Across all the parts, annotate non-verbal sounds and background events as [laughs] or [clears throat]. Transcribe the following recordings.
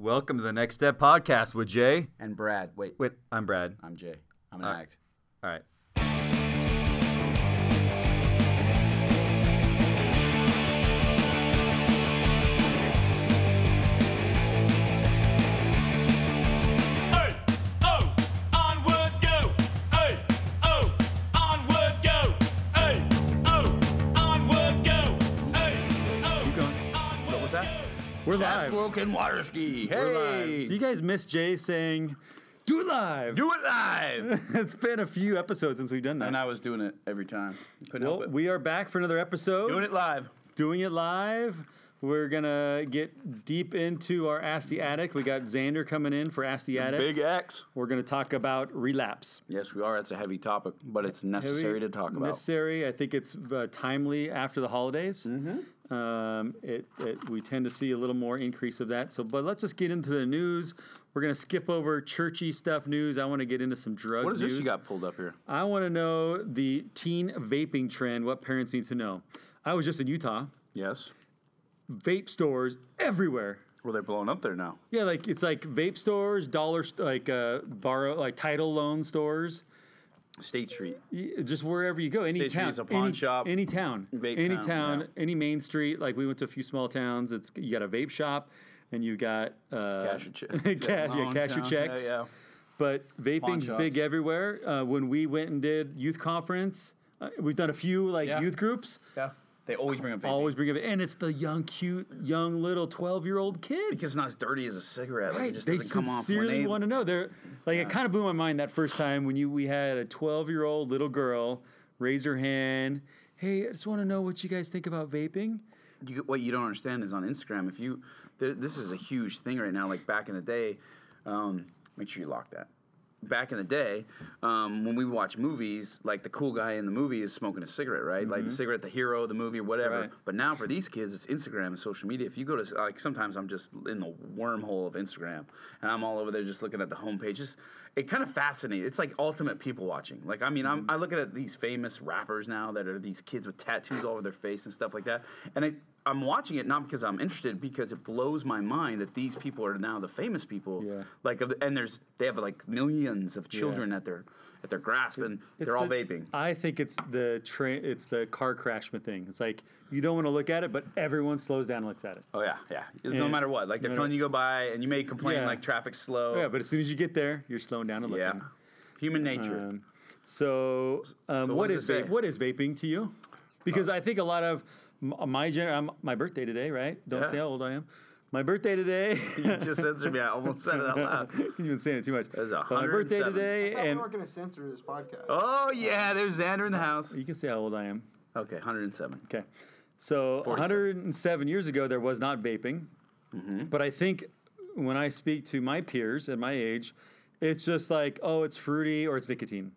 Welcome to the Next Step Podcast with Jay. And Brad. Wait, Wait, I'm Brad. I'm Jay. I'm an right. act. All right. We're That's live. broken water ski. We're Hey, live. Do you guys miss Jay saying, do it live? do it live. [laughs] it's been a few episodes since we've done that. and I was doing it every time. Couldn't well, help it. we are back for another episode. doing it live. Doing it live. We're going to get deep into our Ask the Addict. We got Xander coming in for Ask the Addict. Big X. We're going to talk about relapse. Yes, we are. It's a heavy topic, but it's necessary Heavy- to talk about. Necessary. I think it's uh, timely after the holidays. Mm-hmm. Um, it, it, we tend to see a little more increase of that. So, but let's just get into the news. We're gonna skip over churchy stuff news. I want to get into some drug what is news. this you got pulled up here? I want to know the teen vaping trend. What parents need to know. I was just in Utah. Yes. Vape stores everywhere. Well, they're blowing up there now. Yeah, like it's like vape stores, dollar st- like uh, borrow like title loan stores. State Street. Y- Just wherever you go, any State Street town, is a pawn any, shop, any town, vape any town, town, yeah. any main street. Like we went to a few small towns. It's you got a vape shop, and you got uh, Cashier check. [laughs] cash, yeah, Loan cashier town. checks. Yeah, yeah. But vaping's big everywhere. Uh, when we went and did youth conference, uh, we've done a few like Yeah. youth groups. Yeah. They always bring up vaping. Always bring it, and it's the young, cute, young little twelve-year-old kids. because it's not as dirty as a cigarette. Like Right, it just they doesn't come off when sincerely they. want to know. They're like it kind of blew my mind that first time when you we had a 12 year old little girl raise her hand. Hey, I just want to know what you guys think about vaping. you, what you don't understand is on Instagram, if you, th- this is a huge thing right now. Like back in the day, um, make sure you lock that. Back in the day, um, when we watch movies, like the cool guy in the movie is smoking a cigarette, right? Like the cigarette, the hero of the movie, whatever. Mm-hmm. Right. But now for these kids, it's Instagram and social media. If you go to like, sometimes I'm just in the wormhole of Instagram, and I'm all over there just looking at the homepage. It kind of fascinates. It's like ultimate people watching. Like I mean, I'm Mm-hmm. I look at these famous rappers now that are these kids with tattoos all over their face and stuff like that, and it, I'm watching it not because I'm interested, because it blows my mind that these people are now the famous people. Yeah. Like, and there's they have like millions of children at their at their grasp, and It's they're all the- vaping. I think it's the train. It's the car crash thing. It's like you don't want to look at it, but everyone slows down and looks at it. Oh yeah, yeah. no matter what, like they're no telling you go by, and you may complain Yeah. like traffic's slow. Yeah, but as soon as you get there, you're slowing down and looking. yeah. Human nature. Um, so, um, So what what is va- what is vaping to you? Because I think a lot of my gener- I'm, my birthday today, right? Don't Yeah. say how old I am. My birthday today. [laughs] you just censored me. I almost said it out loud. [laughs] You've been saying it too much. That's But my birthday today, I thought we weren't going to censor this podcast. Oh yeah, there's Xander in the house. you can say how old I am. Okay, 107. Okay. So 47. 107 years ago, there was not vaping. Mm-hmm. But I think when I speak to my peers at my age, it's just like, oh, it's fruity or it's nicotine.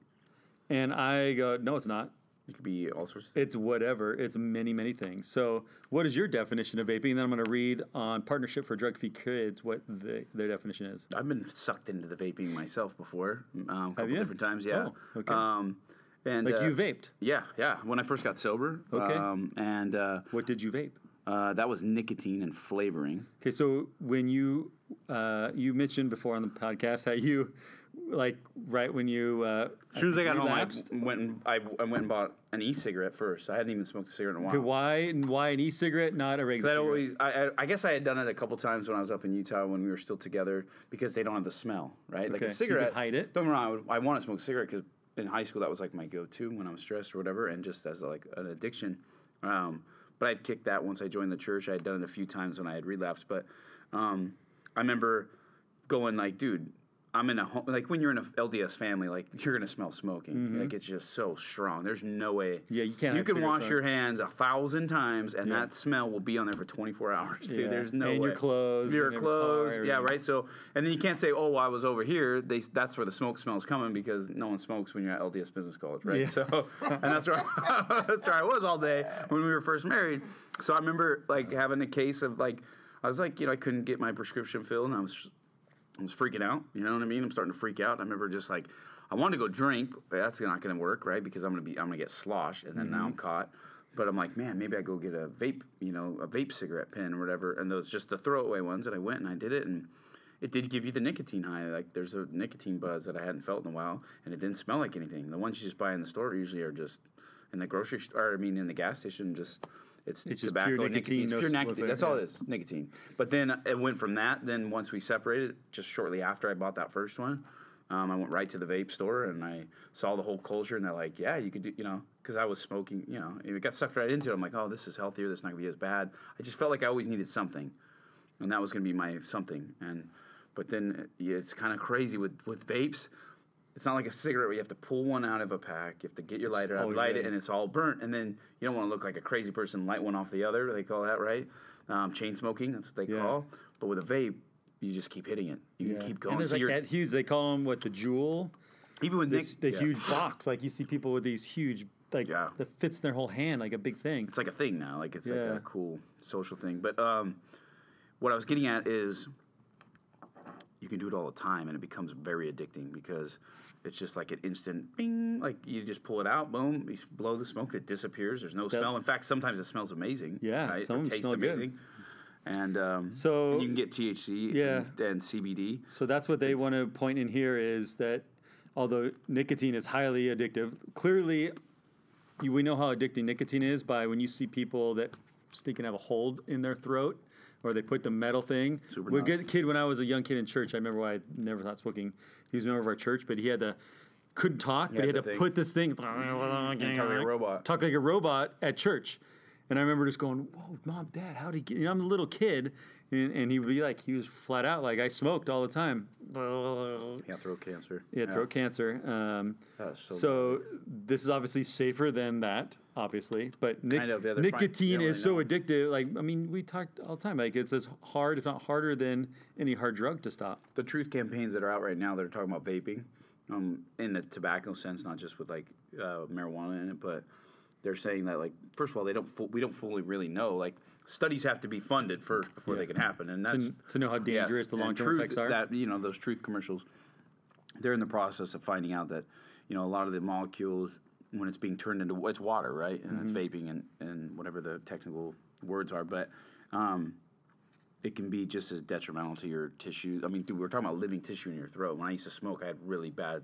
And I go, no, it's not. It could be all sorts. It's whatever. It's many, many things. So, what is your definition of vaping? Then I'm going to read on Partnership for Drug Free Kids what the, their definition is. I've been sucked into the vaping myself before, um, a couple different times. Yeah. Oh, okay. Um, and Like uh, you vaped. Yeah, yeah. When I first got sober. Okay. Um, and uh, What did you vape? uh, that was nicotine and flavoring. Okay, so when you uh, you mentioned before on the podcast how you like right when you uh, As soon as I got relapsed, home, I went and I, I went and bought an e-cigarette first. I hadn't even smoked a cigarette in a while. Okay, why why an e-cigarette, not a regular? Always, I, I, I guess I had done it a couple times when I was up in Utah when we were still together because they don't have the smell, right? Like Okay, a you cigarette. hide it. Don't get me wrong, I, I want to smoke a cigarette because in high school that was like my go-to when I was stressed or whatever, and just as like an addiction. Um, but I'd kicked that once I joined the church. I had done it a few times when I had relapsed, but um, I remember going like, dude. I'm in a home, like when you're in a LDS family, like you're gonna smell smoking. Like it's just so strong. There's no way. Mm-hmm. Yeah, you can't You can wash your hands a thousand times, and Yeah. that smell will be on there for 24 hours. Dude, Yeah. there's no And way. your clothes your your car, clothes, yeah, right. So, and then you can't say, "Oh, well, I was over here." They that's where the smoke smell's coming because no one smokes when you're at LDS Business College, right? Yeah. So, [laughs] and that's where [laughs] that's where I was all day when we were first married. So I remember like having a case of like I was like, you know, I couldn't get my prescription filled, and I was I was freaking out. You know what I mean? I'm starting to freak out. I remember just like I wanted to go drink, but that's not going to work, right? Because I'm going to be I'm going to get sloshed, and then now I'm mm-hmm. caught. But I'm like, man, maybe I go get a vape, you know, a vape cigarette pen or whatever, and those just the throwaway ones. And I went and I did it, and it did give you the nicotine high. Like there's a nicotine buzz that I hadn't felt in a while, and it didn't smell like anything. The ones you just buy in the store usually are just in the grocery store. I mean, in the gas station, just it's, It's just tobacco pure and nicotine, It's pure smoke nicotine. That's all it is, nicotine. But then it went from that. Then once we separated, just shortly after I bought that first one, um, I went right to the vape store and I saw the whole culture, and they're like, "Yeah, you could do," you know, because I was smoking, you know, it got sucked right into it. I'm like, "Oh, this is healthier. This is not gonna be as bad." I just felt like I always needed something, and that was gonna be my something. And but then yeah, it's kind of crazy with with vapes. It's not like a cigarette where you have to pull one out of a pack. You have to get your lighter out, light it, and it's all burnt. And then you don't want to look like a crazy person, light one off the other. They call that right, um, chain smoking. That's what they Yeah. call. But with a vape, you just keep hitting it. You can keep going. And there's So like that huge. They call them what the JUUL. even with This Nick, the yeah. huge box. Like you see people with these huge like Yeah. that fits in their whole hand like a big thing. it's like a thing now. Like it's Yeah. like a cool social thing. But um, what I was getting at is you can do it all the time, and it becomes very addicting because it's just like an instant bing. Like you just pull it out, boom, you blow the smoke, it disappears. There's no smell. In fact, sometimes it smells amazing. Yeah, right? some it tastes smell good. And um, So- and you can get THC Yeah. and, and CBD. So that's what they want to point in here is that although nicotine is highly addictive, clearly you, we know how addicting nicotine is by when you see people that they can have a hold in their throat or they put the metal thing. Super we a kid when I was a young kid in church. I remember why I never thought smoking. He was a member of our church, but he had to couldn't talk, but he had had to thing. put this thing talk like a robot. Talk like a robot at church. And I remember just going, "Whoa, mom, dad, how did he get?" You know, I'm a little kid, and, and he would be like, he was flat out like I smoked all the time. [laughs] Yeah, throat cancer. Yeah, throat cancer. Um, so so this is obviously safer than that, obviously. But nic- Kind of, yeah, they're nicotine They is so really addictive. Like, I mean, we talked all the time. Like, it's as hard, if not harder, than any hard drug to stop. the truth campaigns that are out right now that are talking about vaping, um, in the tobacco sense, not just with like uh, marijuana in it, but they're saying that like first of all they don't fu- we don't fully really know like studies have to be funded first before they can happen, and that's To, to know how yes, dangerous the long term effects are. That you know those truth commercials, they're in the process of finding out that you know a lot of the molecules when it's being turned into it's water, right, and it's Mm-hmm. vaping and and whatever the technical words are, but. Um, it can be just as detrimental to your tissues. I mean, dude, we're talking about living tissue in your throat. When I used to smoke, I had really bad.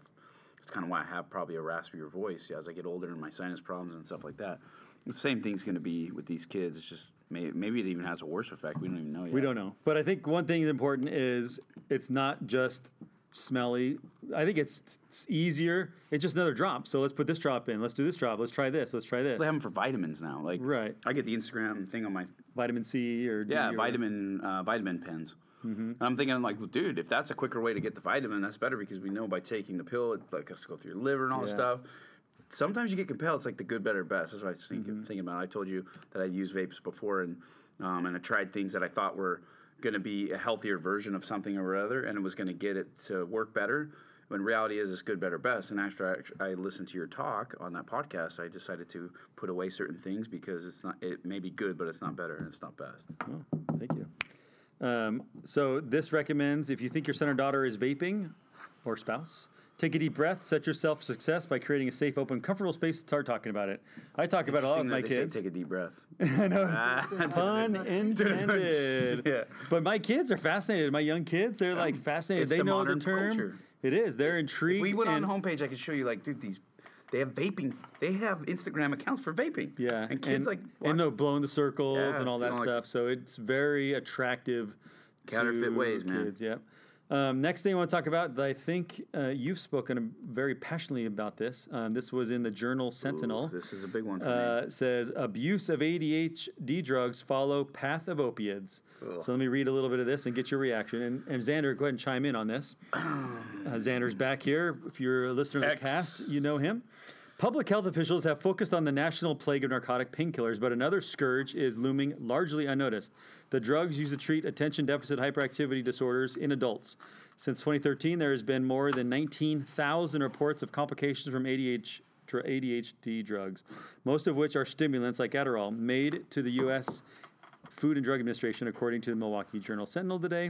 It's kind of why I have probably a raspier voice as I get older and my sinus problems and stuff like that. The same thing's going to be with these kids. It's just maybe, maybe it even has a worse effect. We don't even know yet. We don't know. But I think one thing that's important is it's not just smelly. I think it's, it's easier. It's just another drop. So let's put this drop in. Let's do this drop. Let's try this. Let's try this. They have them for vitamins now. Like Right. I get the Instagram thing on my Vitamin C or D yeah or- vitamin uh, vitamin pens. And I'm thinking like, well, dude, if that's a quicker way to get the vitamin, that's better because we know by taking the pill, it like has to go through your liver and all this stuff. Sometimes you get compelled. It's like the good, better, best. That's what I was thinking, Mm-hmm. thinking about. I told you that I used vapes before, and um, and I tried things that I thought were going to be a healthier version of something or other, and it was going to get it to work better. When reality is, it's good, better, best. And after I, I listened to your talk on that podcast, I decided to put away certain things because it's not. It may be good, but it's not better, and it's not best. Oh, thank you. Um, so this recommends if you think your son or daughter is vaping or spouse, take a deep breath, set yourself for success by creating a safe, open, comfortable space to start talking about it. I talk about it a lot with my say kids. Take a deep breath. [laughs] I know it's, [laughs] [laughs] it's pun intended. Yeah. But my kids are fascinated. My young kids, they're like fascinated. they the know the term. culture. It is. They're intrigued. If we went on the homepage, I could show you like, dude, these they have vaping. They have Instagram accounts for vaping. Yeah, and kids like watch and they're blowing the circles Yeah, and all that know, like- stuff. So it's very attractive. Counterfeit to ways, man. kids, Yep. Um, next thing I want to talk about, I think uh, you've spoken very passionately about this. Um, this was in the journal Sentinel. Ooh, this is a big one for. Uh, it says abuse of ADHD drugs follow path of opiates. So let me read a little bit of this and get your reaction. And, and Xander, go ahead and chime in on this. [clears throat] Uh, Xander's back here. If you're a listener to the X. cast, you know him. Public health officials have focused on the national plague of narcotic painkillers, but another scourge is looming largely unnoticed. The drugs used to treat attention deficit hyperactivity disorders in adults. Since 2013, there has been more than 19,000 reports of complications from ADH, dr- ADHD drugs, most of which are stimulants like Adderall, made to the U.S. Food and Drug Administration, according to the Milwaukee Journal Sentinel today.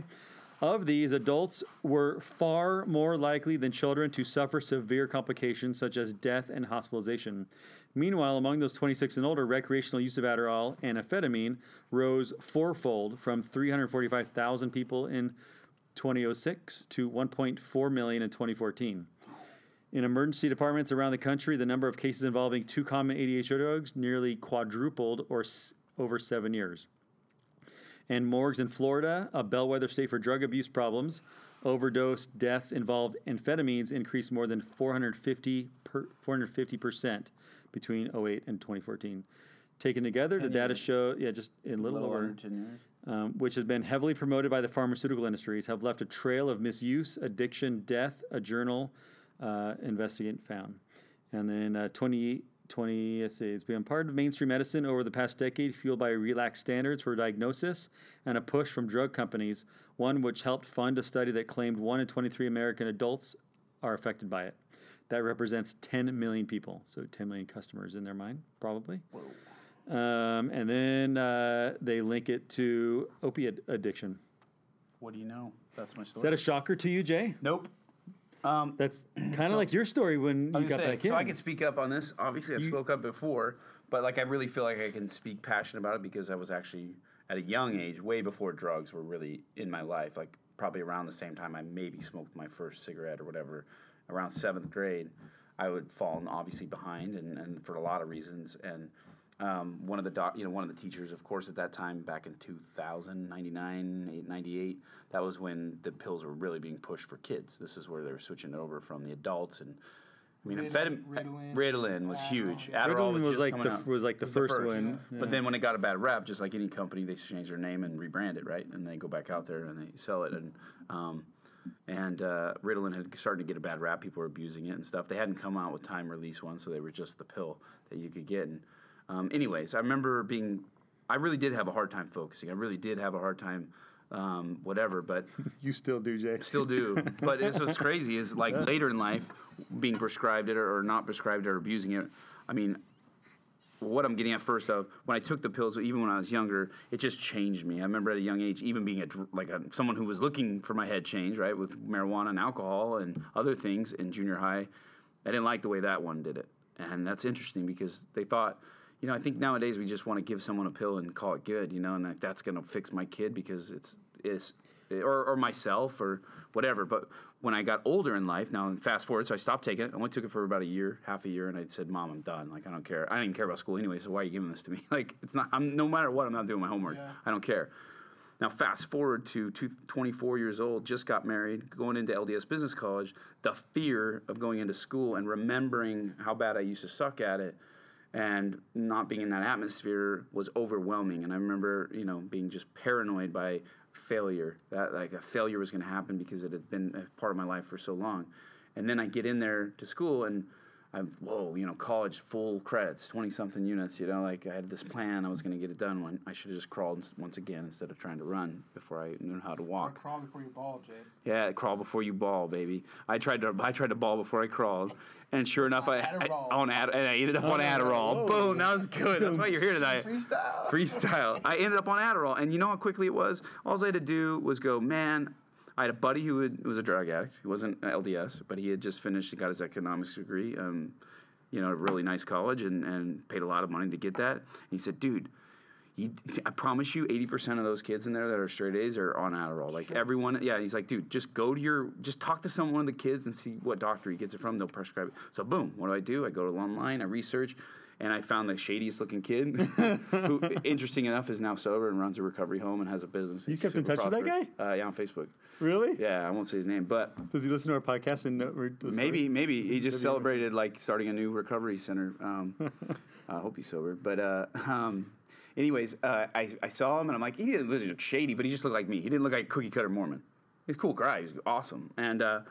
Of these, adults were far more likely than children to suffer severe complications such as death and hospitalization. Meanwhile, among those 26 and older, recreational use of Adderall and amphetamine rose fourfold from 345,000 people in 2006 to 1.4 million in 2014. In emergency departments around the country, the number of cases involving two common ADHD drugs nearly quadrupled or s- over seven years. And morgues in Florida, a bellwether state for drug abuse problems, overdose deaths involved amphetamines increased more than 450 per, 450% between 08 and 2014. Taken together, the data show, yeah, just in a little, little over, under 10 years. um, which has been heavily promoted by the pharmaceutical industries, have left a trail of misuse, addiction, death, a journal uh, investigate found. And then uh, 20, 20, let's it's been part of mainstream medicine over the past decade, fueled by relaxed standards for diagnosis and a push from drug companies, one which helped fund a study that claimed 1 in 23 American adults are affected by it. That represents 10 million people, so 10 million customers in their mind, probably. Um, and then uh, they link it to opiate addiction. What do you know? That's my story. Is that a shocker to you, Jay? nope. Um, That's [clears throat] kind of like your story when you got gonna say, that kid. so I can speak up on this. Obviously, I've spoke up before, but like I really feel like I can speak passionate about it because I was actually at a young age, way before drugs were really in my life. Like probably around the same time I maybe smoked my first cigarette or whatever, around seventh grade, I would fall obviously behind, and, and for a lot of reasons. And um, one of the doc, you know, one of the teachers, of course, at that time back in 2000, 99, 98, that was when the pills were really being pushed for kids. This is where they were switching over from the adults and. I mean, Ritalin- amphetamine, Ritalin, Ritalin was Adderall, huge. yeah. Adderall Ritalin was just like the out. was like the was first, one. yeah. But then when it got a bad rap, just like any company, they change their name and rebrand it, right? And they go back out there and they sell it. And um, and uh, Ritalin had started to get a bad rap. People were abusing it and stuff. They hadn't come out with time release ones, so they were just the pill that you could get. And um, anyways, I remember being, I really did have a hard time focusing. I really did have a hard time, um, whatever. But [laughs] You still do, Jay. Still do. [laughs] but it's what's crazy is like later in life, being prescribed it or, not prescribed it or abusing it. I mean, what I'm getting at first of when I took the pills, even when I was younger, it just changed me. I remember at a young age, even being a like a, someone who was looking for my head change, right, with marijuana and alcohol and other things in junior high. I didn't like the way that one did it, and that's interesting because they thought, you know, I think nowadays we just want to give someone a pill and call it good, you know, and that that's gonna fix my kid because it's it's or, or myself or whatever. But when I got older in life, now fast forward, so I stopped taking it. I only took it for about a year, half a year, and I said, "Mom, I'm done. Like I don't care. I didn't care about school anyway. So why are you giving this to me? [laughs] Like it's not. I'm no matter what. I'm not doing my homework. Yeah. I don't care." Now, fast forward to two, 24 years old, just got married, going into LDS Business College. The fear of going into school and remembering how bad I used to suck at it and not being in that atmosphere was overwhelming. And I remember, you know, being just paranoid by failure, that like a failure was going to happen because it had been a part of my life for so long. And then I get in there to school and I'm, whoa, you know, college full credits, 20 something units, you know, like I had this plan, I was going to get it done when I should have just crawled once again instead of trying to run before I knew how to Or walk. crawl before you ball, Jade. Yeah, crawl before you ball, baby. I tried to I tried to ball before I crawled, and sure enough, I, I Adderall. on Ad, and I ended up on oh, Adderall. Boom, that was good. That's why you're here tonight. Freestyle. Freestyle. I ended up on Adderall, and you know how quickly it was. All I had to do was go, man. I had a buddy who had, was a drug addict. He wasn't an LDS, but he had just finished and got his economics degree. Um, you know, a really nice college, and, and paid a lot of money to get that. And he said, dude. You, I promise you, eighty percent of those kids in there that are straight A's are on Adderall. Like everyone, yeah. He's like, dude, just go to your, just talk to some one of the kids and see what doctor he gets it from. They'll prescribe it. So boom, what do I do? I go to online, I research, and I found the shadiest looking kid, [laughs] who, interesting enough, is now sober and runs a recovery home and has a business. You kept in touch with that guy? Uh, yeah, on Facebook. Really? Yeah, I won't say his name, but Does he listen to our podcast and know or the story? Maybe, maybe he just celebrated like starting a new recovery center. Um, [laughs] I hope he's sober. But uh, um, anyways, uh, I, I saw him and I'm like, he didn't look shady, but he just looked like me. He didn't look like cookie cutter Mormon. He's a cool guy. He's awesome, and uh,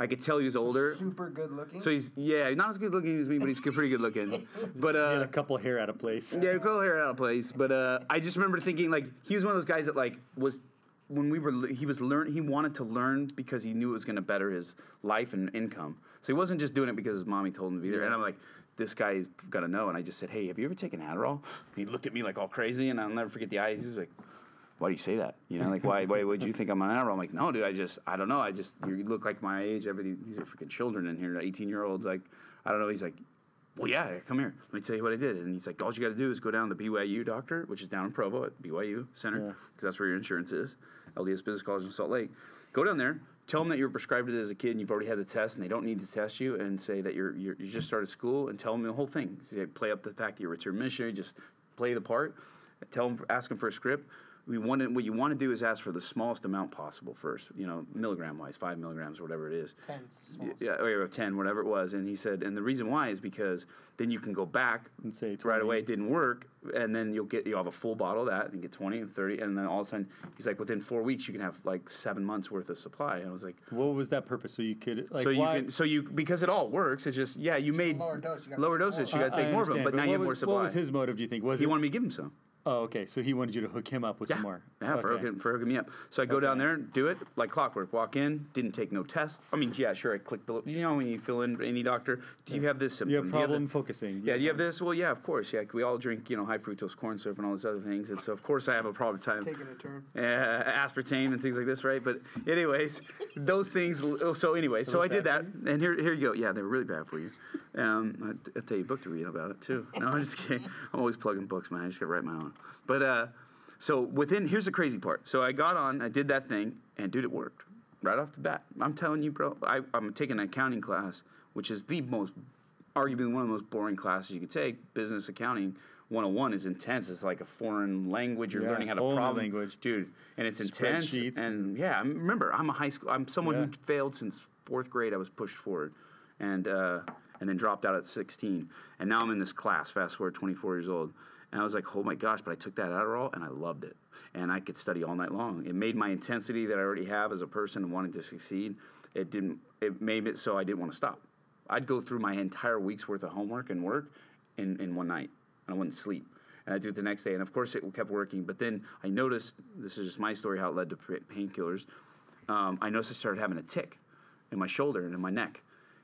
I could tell he was older. Super good looking. So he's yeah, not as good looking as me, but he's pretty good looking. [laughs] But He uh, had a couple hair out of place. yeah, a couple hair out of place. But uh, I just remember thinking like he was one of those guys that like was when we were he was learn he wanted to learn because he knew it was going to better his life and income. So he wasn't just doing it because his mommy told him to be there. And I'm like, this guy's got to know. And I just said, hey, have you ever taken Adderall? And he looked at me like all crazy, and I'll never forget the eyes. He's like. Why do you say that? You know, like why? Why would you think I'm on Adderall? I'm like, no, dude. I just, I don't know. I just, you look like my age. Everything. These are freaking children in here. 18 year olds. Like, I don't know. He's like, well, yeah, come here. Let me tell you what I did. And he's like, all you got to do is go down to the BYU doctor, which is down in Provo at BYU Center, because that's where your insurance is, LDS Business College in Salt Lake. Go down there, tell them that you were prescribed it as a kid and you've already had the test and they don't need to test you and say that you're, you're you just started school and tell them the whole thing. Say, play up the fact that you're a return missionary, just play the part. Tell them, ask them for a script. We want to, what you want to do is ask for the smallest amount possible first, you know, milligram wise, five milligrams or whatever it is. Ten. Yeah, or 10, whatever it was. And he said, and the reason why is because then you can go back And say right away, it didn't work. And then you'll get, you'll have a full bottle of that and get 20 and 30. And then all of a sudden, he's like, within four weeks, you can have like seven months worth of supply. And I was like, What was that purpose? So you could like so you why? can, so you, because it all works, it's just, yeah, you made lower dose, you gotta lower take more. you got to I take more of them, understand, but now you have was, more supply. What was his motive? Do you think was he it? wanted me to give him some. Oh, okay. So he wanted you to hook him up with Yeah, some more. yeah, for, Okay. hooking, for hooking me up. So I go down there, and do it like clockwork. Walk in, didn't take no test. I mean, yeah, sure, I clicked the. You know, when you fill in any doctor, do you have this symptom? You have Do problem that- focusing. Yeah, do you have this? Well, yeah, of course. Yeah, we all drink, you know, high fructose corn syrup and all these other things, and so of course I have a problem time. Taking a turn. uh, aspartame and things like this, right? But anyways, those things. So anyway, so I did that, and here, here you go. Yeah, they were really bad for you. Um, I- I'll tell you a book to read about it too. No, I'm just kidding. I'm always plugging books, man. I just got to write my own. But uh, so within, here's the crazy part. So I got on, I did that thing, and dude, it worked right off the bat. I'm telling you, bro. I, I'm taking an accounting class, which is the most, arguably one of the most boring classes you could take. Business accounting 101 is intense. It's like a foreign language. You're Yeah, learning how to problem language. dude, and it's intense. And yeah, remember, I'm a high school. I'm someone Yeah. who failed since fourth grade. I was pushed forward, and uh, and then dropped out at 16. And now I'm in this class. Fast forward, 24 years old, and I was like, oh my gosh! But I took that Adderall, and I loved it. And I could study all night long. It made my intensity that I already have as a person wanting to succeed. It didn't. It made it so I didn't want to stop. I'd go through my entire week's worth of homework and work in, in one night. And I wouldn't sleep. And I'd do it the next day. And of course, it kept working. But then I noticed this is just my story how it led to painkillers. Um, I noticed I started having a tick in my shoulder and in my neck.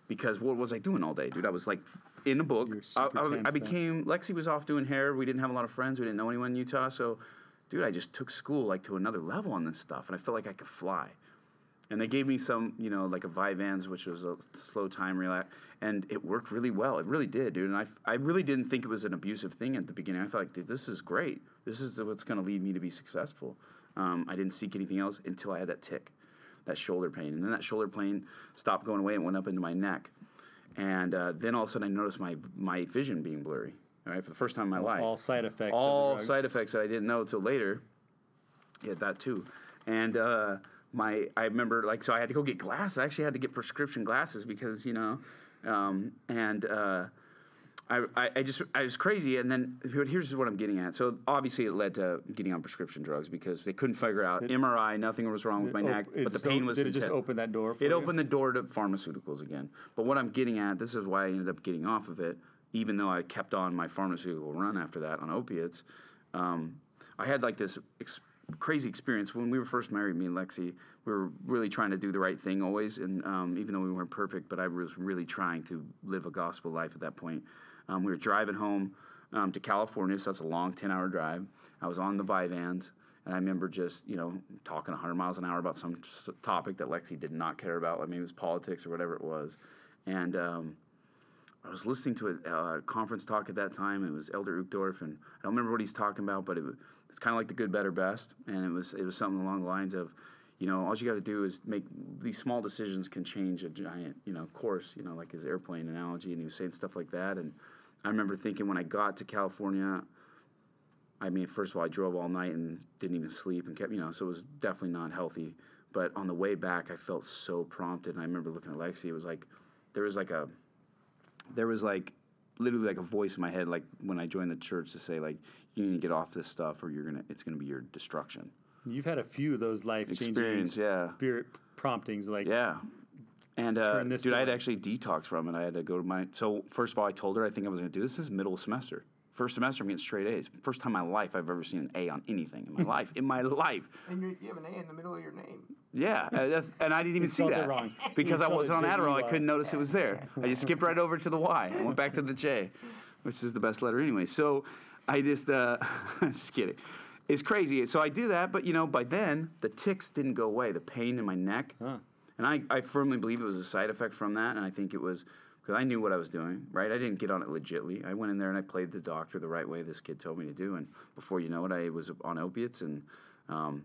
Because what was I doing all day, dude? I was like in a book. I, I, I became, Lexi was off doing hair. We didn't have a lot of friends. We didn't know anyone in Utah. So, dude, I just took school like to another level on this stuff. And I felt like I could fly and they gave me some, you know, like a Vyvanse, which was a slow time relax, and it worked really well. It really did, dude. And I, I really didn't think it was an abusive thing at the beginning. I thought, like, dude, this is great. This is what's going to lead me to be successful. Um, I didn't seek anything else until I had that tick, that shoulder pain, and then that shoulder pain stopped going away and went up into my neck, and uh, then all of a sudden I noticed my my vision being blurry. All right, for the first time in my life all side effects. all of the drug. side effects that I didn't know until later. Yeah, that too. And uh, my, I remember like so I had to go get glasses. I actually had to get prescription glasses because you know, um, and uh, I, I, I just I was crazy. And then here- here's what I'm getting at. So obviously it led to getting on prescription drugs because they couldn't figure out MRI. Nothing was wrong with my Op- neck, it but the pain was. Did it just open that door? For It you? opened the door to pharmaceuticals again. But what I'm getting at, this is why I ended up getting off of it, even though I kept on my pharmaceutical run after that on opiates. Um, I had like this ex- crazy experience when we were first married. Me and Lexi, we were really trying to do the right thing always, and um, even though we weren't perfect, but I was really trying to live a gospel life at that point. Um, we were driving home um, to California, so that's a long ten-hour drive. I was on the Vyvanse. And I remember just, you know, talking 100 miles an hour about some topic that Lexi did not care about. Like maybe it was politics or whatever it was. And um, I was listening to a uh, conference talk at that time. And it was Elder Uchtdorf, and I don't remember what he's talking about, but it it's kind of like the good, better, best. And it was it was something along the lines of, you know, all you got to do is make these small decisions can change a giant, you know, course. You know, like his airplane analogy, and he was saying stuff like that. And I remember thinking when I got to California, I mean, first of all, I drove all night and didn't even sleep and kept, you know, so it was definitely not healthy. But on the way back, I felt so prompted. And I remember looking at Lexi. It was like, there was like a, there was like, literally like a voice in my head, like when I joined the church to say, like, you need to get off this stuff or you're going to, it's going to be your destruction. You've had a few of those life changing Experience, yeah. spirit promptings. Like Yeah. And uh, Turn this dude, I had way. actually detoxed from it. I had to go to my. So first of all, I told her I think I was going to do this. This is middle of semester. First semester, I'm getting straight A's. First time in my life I've ever seen an A on anything in my [laughs] life. In my life, And you, you have an A in the middle of your name. yeah. uh, That's, and I didn't even see that wrong. [laughs] because I wasn't on it Adderall. I couldn't notice it was there. I just skipped right over to the Y. I went back to the J, which is the best letter anyway. So I just, uh, [laughs] just kidding. It's crazy. So I do that, but you know, by then the ticks didn't go away. The pain in my neck. And I, I firmly believe it was a side effect from that, and I think it was because I knew what I was doing, right? I didn't get on it legitly. I went in there and I played the doctor the right way this kid told me to do, and before you know it, I was on opiates, and um,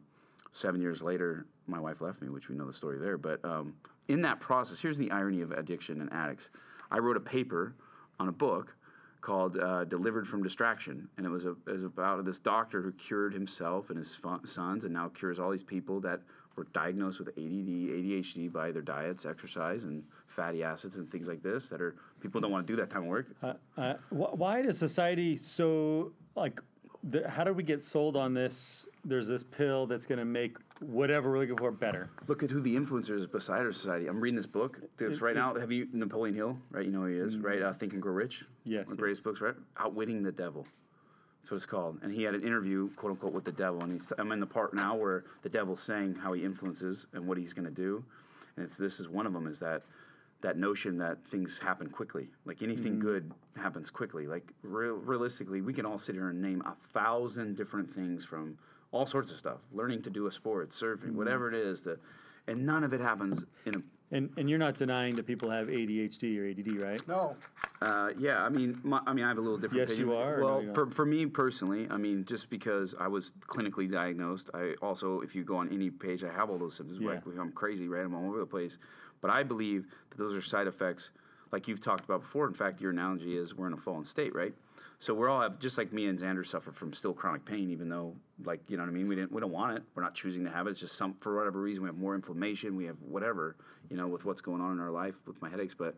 seven years later, my wife left me, which we know the story there. But um, in that process, here's the irony of addiction and addicts. I wrote a paper on a book called uh, "Delivered from Distraction," and it was, a, it was about this doctor who cured himself and his sons, and now cures all these people that were diagnosed with ADD, ADHD by their diets, exercise, and fatty acids and things like this. That are people don't want to do that time of work. Uh, wh- why does society so like? The, how do we get sold on this? There's this pill that's going to make whatever we're looking for better. Look at who the influencers beside our society. I'm reading this book. It's right now. Have you Napoleon Hill? Right, you know who he is, right? Uh, Think and Grow Rich. Yes, one of the greatest books, right? Outwitting the Devil. That's what it's called. And he had an interview, quote unquote, with the devil. And he's, I'm in the part now where the devil's saying how he influences and what he's going to do. And it's this is one of them is that that notion that things happen quickly. Like anything mm-hmm. good happens quickly. Like real, realistically, we can all sit here and name a thousand different things from all sorts of stuff. Learning to do a sport, surfing, mm-hmm. whatever it is. That, and none of it happens in a And and you're not denying that people have ADHD or ADD, right? No. Uh, yeah, I mean, my, I mean, I have a little different. Yes, opinion. you are, or no, Well, for for me personally, I mean, just because I was clinically diagnosed, I also, if you go on any page, I have all those symptoms. Yeah. Like I'm crazy, right? I'm all over the place. But I believe that those are side effects, like you've talked about before. In fact, your analogy is we're in a fallen state, right? So we're all have just like me and Xander suffer from still chronic pain, even though, like you know what I mean. We didn't, we don't want it. We're not choosing to have it. It's just some for whatever reason we have more inflammation. We have whatever, you know, with what's going on in our life with my headaches. But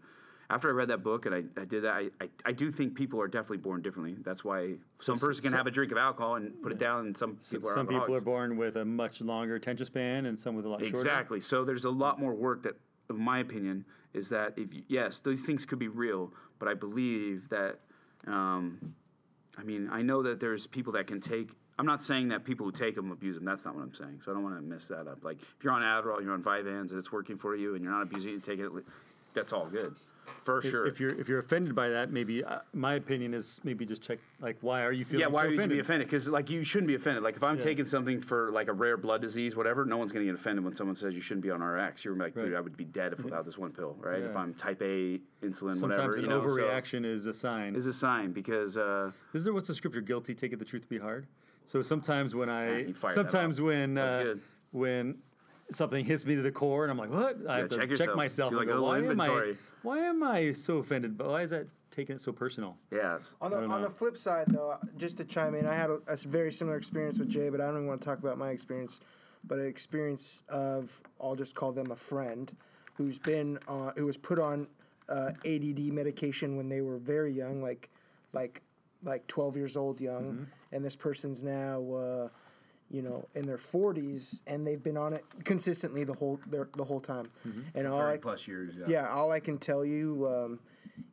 after I read that book and I, I did that, I, I, I do think people are definitely born differently. That's why some person can so- have a drink of alcohol and put it down, and some people are Some people are born with a much longer attention span, and some with a lot shorter. Exactly. So there's a lot more work that, in my opinion, is that if you, yes, those things could be real, but I believe that, um, I mean, I know that there's people that can take. I'm not saying that people who take them abuse them. That's not what I'm saying. So I don't want to mess that up. Like if you're on Adderall, you're on Vyvanse, and it's working for you, and you're not abusing it, take it. That's all good, for sure. If you're if you're offended by that, maybe uh, my opinion is maybe just check like why are you feeling yeah, why so would you be offended? Because like you shouldn't be offended. Like if I'm Yeah. taking something for like a rare blood disease, whatever, no one's going to get offended when someone says you shouldn't be on RX. You're like, dude, I would be dead if without this one pill, right? If I'm type A insulin, Sometimes whatever, an you know, so overreaction is a sign. is a sign because uh, Is there what's the scripture? Guilty, take it the truth to be hard. So sometimes when I, fired that sometimes when uh, when something hits me to the core, and I'm like, what? I have to check check, yourself. myself. Do and like a go, why little am I? inventory. Why am I so offended? But why is that taking it so personal? yes, On the, don't on know. the flip side, though, just to chime in, I had a very similar experience with Jay, but I don't even want to talk about my experience. But an experience of, I'll just call them a friend, who's been, uh, who was put on uh, ADD medication when they were very young, like, like, like 12 years old, young, and this person's now, uh, you know, in their 40s, and they've been on it consistently the whole their, the whole time. And all I, plus years. yeah, all I can tell you um,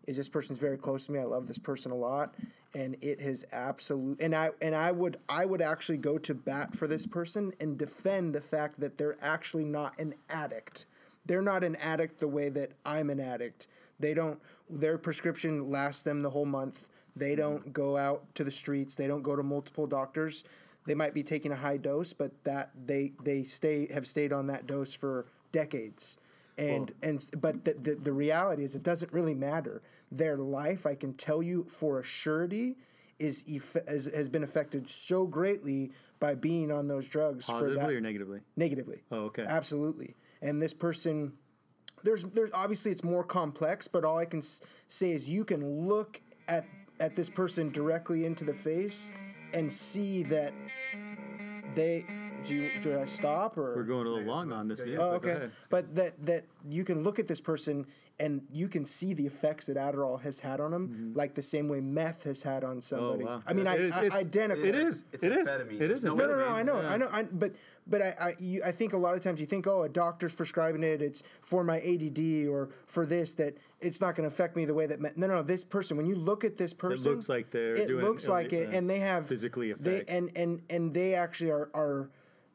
is this person's very close to me. I love this person a lot, and it has absolute. And I and I would I would actually go to bat for this person and defend the fact that they're actually not an addict. They're not an addict the way that I'm an addict. They don't. Their prescription lasts them the whole month. They don't go out to the streets. They don't go to multiple doctors. They might be taking a high dose, but that they they stay have stayed on that dose for decades. And and but the, the the reality is it doesn't really matter. Their life i can tell you for a surety is, eff- is has been affected so greatly by being on those drugs for Positively that or negatively? negatively. Oh, okay. absolutely. And this person there's there's obviously it's more complex but all i can s- say is you can look at at this person directly into the face and see that they do you, should i stop or We're going a little long on this. Yeah, Oh, okay. But that that you can look at this person and you can see the effects that Adderall has had on them, like the same way meth has had on somebody. Mm-hmm. Oh, wow. I mean, I, It- I, it's- identical. It is. It's It is. amphetamine. It is. No No, no, no. I know, Yeah. I know. I, but but I I, you, I think a lot of times you think, oh, a doctor's prescribing it. It's for my ADD or for this that it's not going to affect me the way that. Me- no, no, no. This person, when you look at this person, it looks like they're It doing looks like it, and they have physically They affect. and and and they actually are are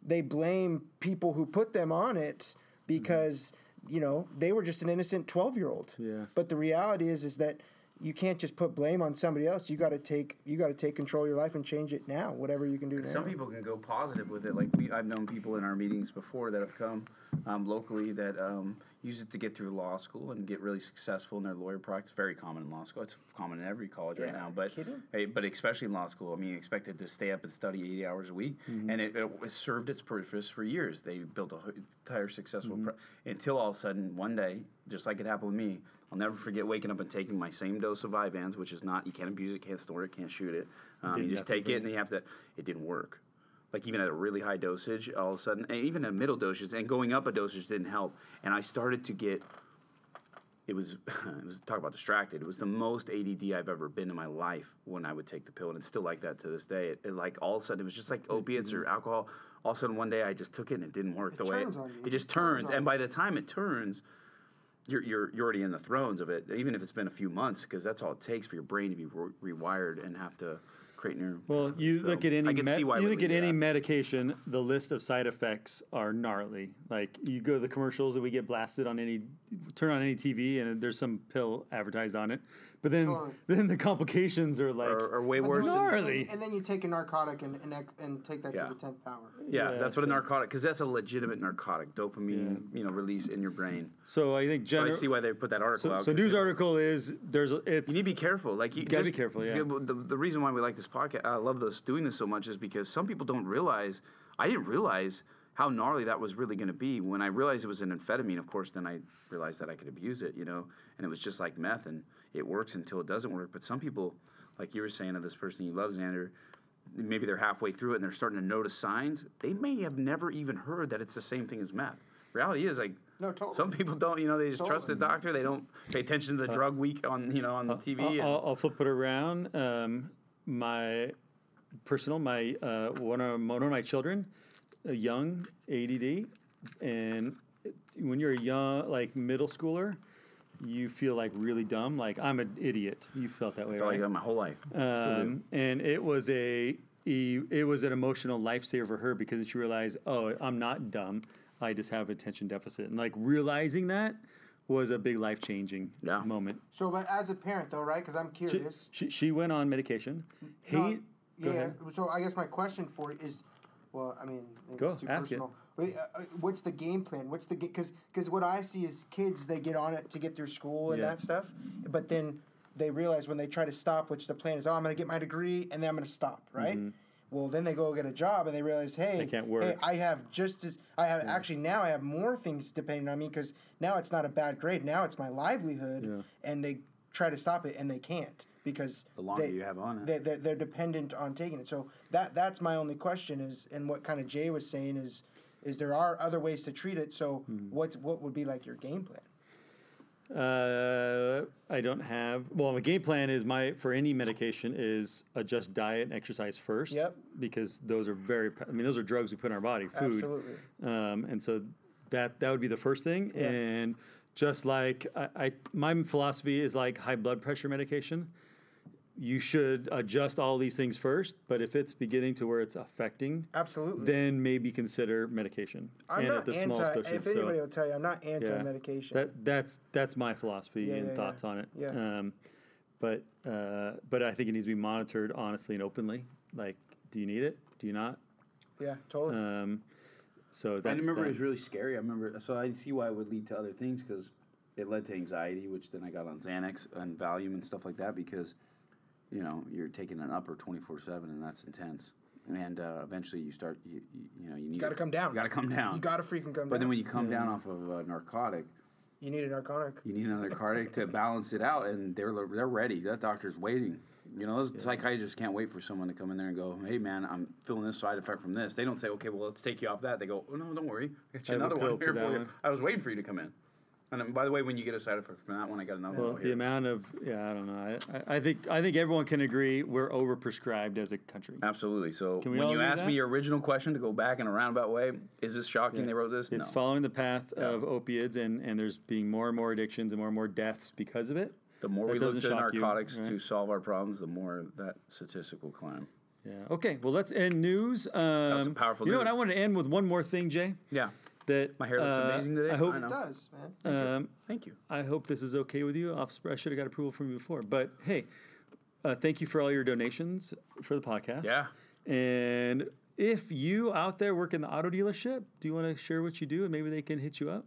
they blame people who put them on it because you know they were just an innocent 12 year old Yeah. but the reality is is that you can't just put blame on somebody else you got to take you got to take control of your life and change it now whatever you can do now Some people can go positive with it. Like we, I've known people in our meetings before that have come um, locally that um, use it to get through law school and get really successful in their lawyer practice. Very common in law school. It's common in every college right now. But kidding? but especially in law school, I mean, expected to stay up and study eighty hours a week, Mm-hmm. and it, it served its purpose for years. They built a h- entire successful Mm-hmm. pro- until all of a sudden one day, just like it happened with me. I'll never forget waking up and taking my same dose of Vyvanse, which is not you can't abuse it, can't store it, can't shoot it. Um, you just take it and you have to. It didn't work like even at a really high dosage, all of a sudden, and even at middle dosage, and going up a dosage didn't help. And I started to get. It was, [laughs] it was talk about distracted. It was the most ADD I've ever been in my life when I would take the pill, and it's still like that to this day. It, it like all of a sudden it was just like opiates or alcohol. All of a sudden one day I just took it and it didn't work the way turns on you. it It just just turns turns. And by the time it turns, you're, you're, you're already in the thrones of it, even if it's been a few months, because that's all it takes for your brain to be re- rewired and have to create new. Well, you so look at any I can see why you look at any medication, the list of side effects are gnarly. Like you go to the commercials that we get blasted on any turn on any TV and there's some pill advertised on it. But then Totally. [laughs] then the complications are like Are, are way worse. then- Gnarly. And, and then you take a narcotic and and, and take that Yeah. to the tenth power. Yeah, Yeah, that's what a narcotic because that's a legitimate narcotic, dopamine, you know, release in your brain. so I think So I see why they put that article so, out. so 'cause news it- article is there's a- it's You need to be careful. Like you Gotta be careful, yeah. The, the reason why we like this podcast, I love this doing this so much, is because some people don't realize. I didn't realize how gnarly that was really going to be. When I realized it was an amphetamine, of course, then I realized that I could abuse it. You know, and it was just like meth, and it works until it doesn't work. But some people, like you were saying of this person you love, Xander, maybe they're halfway through it and they're starting to notice signs. They may have never even heard that it's the same thing as meth. Reality is like. No, totally. Some people don't, you know, they just trust the doctor. They don't pay attention to the drug week on, you know, on the TV. I'll, and- I'll, I'll flip it around. Um, my personal, my uh, one of one of my children, a young ADD, and when you're a young like middle schooler, you feel like really dumb. Like I'm an idiot. You felt that way, felt like that my whole life. Um, and it was a it was an emotional lifesaver for her because she realized, oh, I'm not dumb. I just have attention deficit, and like realizing that was a big life changing Yeah. moment. So, but as a parent, though, right? Because I'm curious. she, she went on medication. He, No, go yeah. ahead. So I guess my question for you is, well, I mean, Go, it's too ask it. personal. Wait, uh, uh, what's the game plan? What's the because because what I see is kids they get on it to get through school and Yeah. that stuff, but then they realize when they try to stop, which the plan is, oh, I'm going to get my degree and then I'm going to stop, right? Well, then they go get a job and they realize, hey, Mm-hmm. They can't hey, work. I have just as I have actually now I have more things depending on me because now it's not a bad grade. Now it's my livelihood, Yeah. and they try to stop it and they can't because The longer they- you have on it. they, they're, they're dependent on taking it. So that that's my only question is, and what kind of Jay was saying is, is there are other ways to treat it. So Hmm. what what would be like your game plan? Uh, I don't have. Well, my game plan is my for any medication is adjust diet and exercise first. Yep. Because those are very. I mean, those are drugs we put in our body. Food. Absolutely. Um, and so that that would be the first thing. Yeah. And just like I, I, my philosophy is like high blood pressure medication. You should adjust all these things first, but if it's beginning to where it's affecting, Absolutely. then maybe consider medication. I'm and not at the anti. doses. If So- anybody will tell you, I'm not anti-medication. that that's that's my philosophy Yeah, and yeah, thoughts yeah. on it. Yeah. Um, but uh, but I think it needs to be monitored honestly and openly. Like, do you need it? Do you not? yeah, totally. Um, so I remember that. it was really scary. I remember, so I see why it would lead to other things because it led to anxiety, which then I got on Xanax and Valium and stuff like that because, you know, you're taking an upper 24 7 and that's intense. And uh, eventually you start, you, you, you know, you need gotta come down. You got to come down. you gotta freaking come down. but then when you come down off of a narcotic, you need a narcotic. you need another narcotic to [laughs] balance it out, and they're they're ready. That doctor's waiting. You know, those psychiatrists can't wait for someone to come in there and go, "Hey, man, I'm feeling this side effect from this." They don't say, "Okay, well, let's take you off that." They go, "Oh no, don't worry, I got you I another one here for you." one. I was waiting for you to come in. And um, by the way, when you get a side effect from that one, I got another Well, one the amount of yeah, I don't know. I, I, think I think everyone can agree we're overprescribed as a country. Absolutely. So when you asked that? me your original question to go back in a roundabout way, is this shocking they wrote this? It's no. following the path of opiates, and and there's being more and more addictions and more and more deaths because of it. The more that we look doesn't to shock you, narcotics to solve our problems, the more that statistic will climb. Yeah. Okay. Well, let's end news. Um, some powerful You know what? I want to end with one more thing, Jay. Yeah. That My hair looks uh, amazing today. I hope I know. It does, man. um, Thank you. I hope this is okay with you. Off, I should have got approval from you before, but hey, uh, thank you for all your donations for the podcast. Yeah. And if you out there work in the auto dealership, do you want to share what you do and maybe they can hit you up?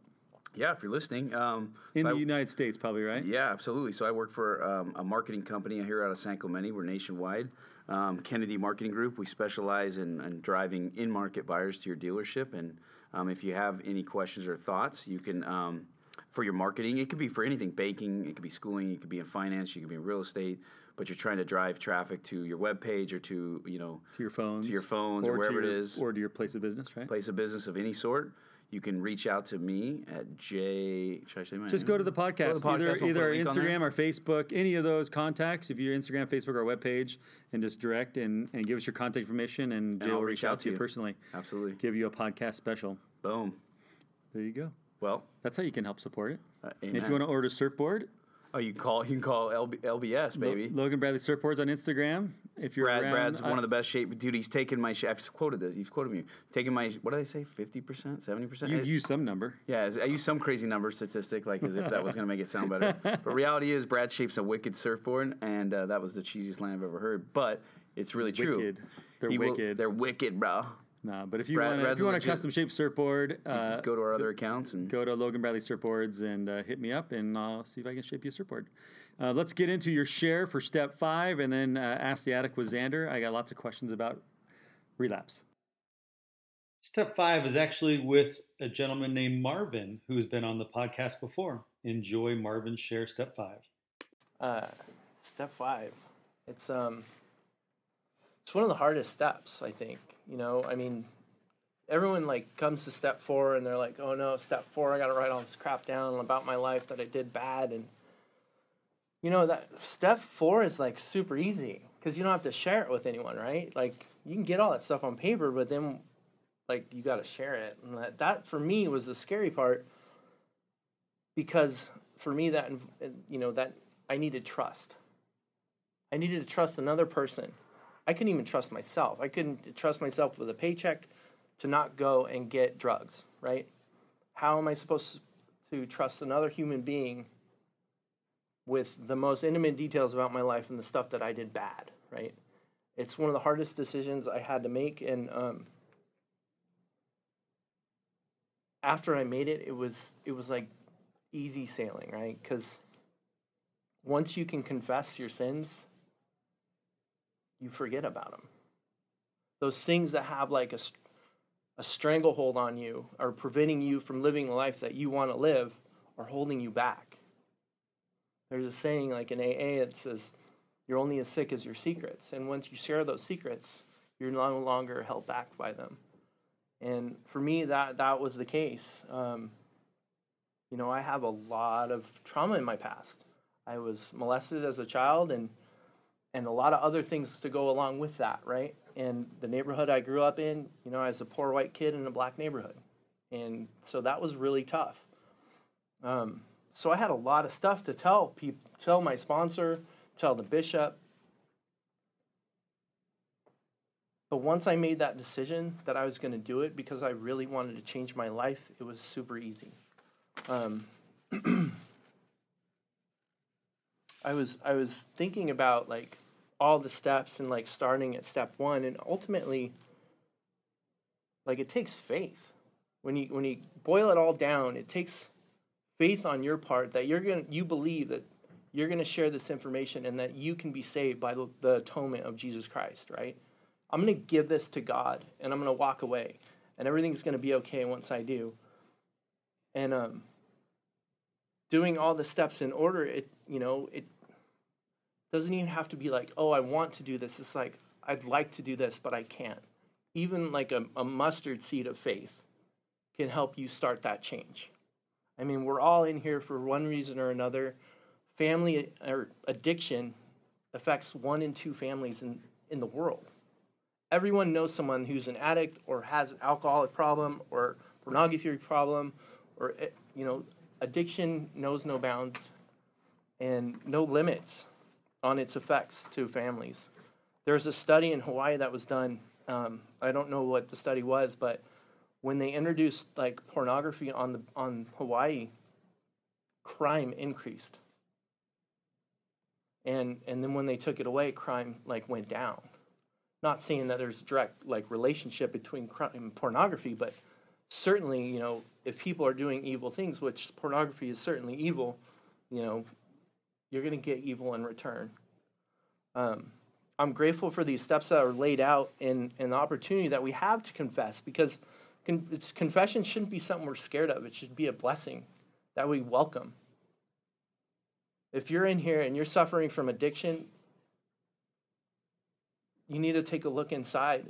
Yeah, if you're listening. Um, In so the I- United States, probably, right? Yeah, absolutely. So I work for um, a marketing company here out of San Clemente. We're nationwide. Um, Kennedy Marketing Group. We specialize in, in driving in-market buyers to your dealership. And um, if you have any questions or thoughts, you can um, for your marketing. It could be for anything: baking. It could be schooling. It could be in finance. You could be in real estate. But you're trying to drive traffic to your web page or to you know To your phones. To your phones or to wherever it your- is. Or to your place of business, right? place of business of any sort. You can reach out to me at J. Should I say my Just name? go to the podcast, podcast, we'll either put a either our link on there. Instagram or Facebook, any of those contacts. If you're Instagram, Facebook, or webpage, and just direct and, and give us your contact information, and Jay I'll will reach out to to you personally, Absolutely. give you a podcast special. Boom. There you go. Well, That's how you can help support it. uh, And if you want to order a surfboard, Oh, you can call you can call LB, LBS baby. Logan Bradley Surfboards on Instagram. If you're Brad around, Brad's I- one of the best shape dude. He's taken my. I've quoted this. He's quoted me. Taking my. What did I say? Fifty percent, seventy percent. You use some number. Yeah, I used some crazy number statistic, like as if that was going to make it sound better. [laughs] but reality is, Brad shapes a wicked surfboard, and uh, that was the cheesiest line I've ever heard. But it's really true. Wicked. They're He will- wicked. they're wicked, bro. Nah, but if you Brad- want, if you want a custom shaped surfboard, uh, Go to our other accounts and go to Logan Bradley Surfboards and uh, hit me up, and I'll see if I can shape you a surfboard. Uh, let's get into your share for step five, and then uh, ask the addict with Xander. I got lots of questions about relapse. Step five is actually with a gentleman named Marvin who's been on the podcast before. Enjoy Marvin's share step five. Uh, step five. It's um. It's one of the hardest steps, I think. You know, I mean, everyone like comes to step four and they're like, "Oh no, step four, I got to write all this crap down about my life that I did bad." And you know that step four is like super easy because you don't have to share it with anyone, right? Like you can get all that stuff on paper, but then like you got to share it, and that, that for me was the scary part because for me that you know that I needed trust. I needed to trust another person. I couldn't even trust myself. I couldn't trust myself with a paycheck to not go and get drugs, right? How am I supposed to trust another human being with the most intimate details about my life and the stuff that I did bad, right? It's one of the hardest decisions I had to make and um after I made it, it was it was like easy sailing, right? Because once you can confess your sins, you forget about them. Those things that have like a, a stranglehold on you are preventing you from living the life that you want to live are holding you back. There's a saying like in AA it says, you're only as sick as your secrets. And once you share those secrets, you're no longer held back by them. And for me, that, that was the case. Um, you know, I have a lot of trauma in my past. I was molested as a child and and a lot of other things to go along with that, right? And the neighborhood I grew up in, you know, as a poor white kid in a black neighborhood. And so that was really tough. Um, so I had a lot of stuff to tell people, tell my sponsor, tell the bishop. But once I made that decision that I was going to do it because I really wanted to change my life, it was super easy. Um, [clears throat] I was I was thinking about like all the steps and like starting at step one, and ultimately, like it takes faith. When you when you boil it all down, it takes faith on your part that you're gonna you believe that you're gonna share this information and that you can be saved by the, atonement of Jesus Christ. Right? I'm gonna give this to God, and I'm gonna walk away, and everything's gonna be okay once I do. And um, doing all the steps in order, it you know it doesn't even have to be like, oh, I want to do this. It's like I'd like to do this, but I can't. Even like a, a mustard seed of faith can help you start that change. I mean, we're all in here for one reason or another. Family or addiction affects one in two families in, in the world. Everyone knows someone who's an addict or has an alcoholic problem or pornography problem or eh, you know, addiction knows no bounds and no limits on its effects to families. There's a study in Hawaii that was done. Um, I don't know what the study was, but when they introduced like pornography on the on Hawaii, crime increased. And and then when they took it away, crime like went down. Not saying that there's a direct like relationship between crime and pornography, but certainly, you know, if people are doing evil things, which pornography is certainly evil, you know, you're going to get evil in return. Um, I'm grateful for these steps that are laid out and, and the opportunity that we have to confess because confession shouldn't be something we're scared of. It should be a blessing that we welcome. If you're in here and you're suffering from addiction, you need to take a look inside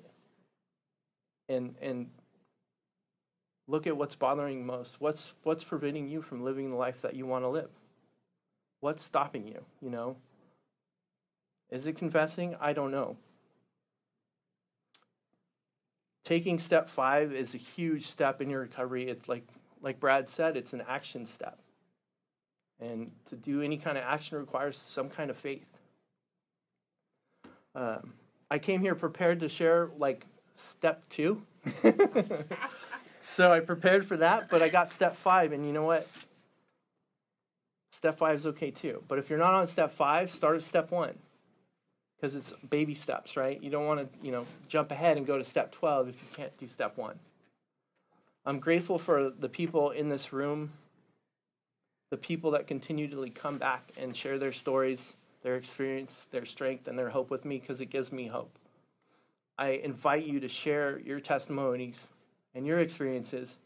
and and look at what's bothering most. What's what's preventing you from living the life that you want to live? What's stopping you, you know? Is it confessing? I don't know. Taking step 5 is a huge step in your recovery. It's like like Brad said, it's an action step. And to do any kind of action requires some kind of faith. Um, I came here prepared to share like step two. [laughs] so I prepared for that, but I got step five, and you know what? Step five is okay too. But if you're not on step five, start at step one. Because it's baby steps, right? You don't want to, you know, jump ahead and go to step 12 if you can't do step one. I'm grateful for the people in this room, the people that continually come back and share their stories, their experience, their strength, and their hope with me because it gives me hope. I invite you to share your testimonies and your experiences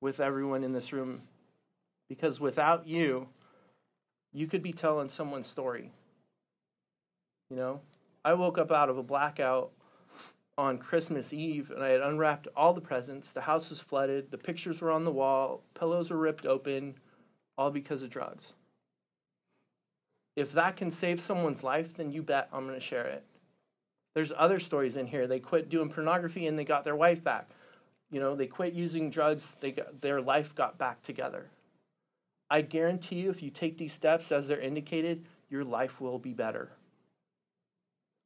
with everyone in this room because without you, you could be telling someone's story. You know, I woke up out of a blackout on Christmas Eve and I had unwrapped all the presents. The house was flooded, the pictures were on the wall, pillows were ripped open, all because of drugs. If that can save someone's life, then you bet I'm going to share it. There's other stories in here. They quit doing pornography and they got their wife back. You know, they quit using drugs, they got, their life got back together. I guarantee you, if you take these steps as they're indicated, your life will be better.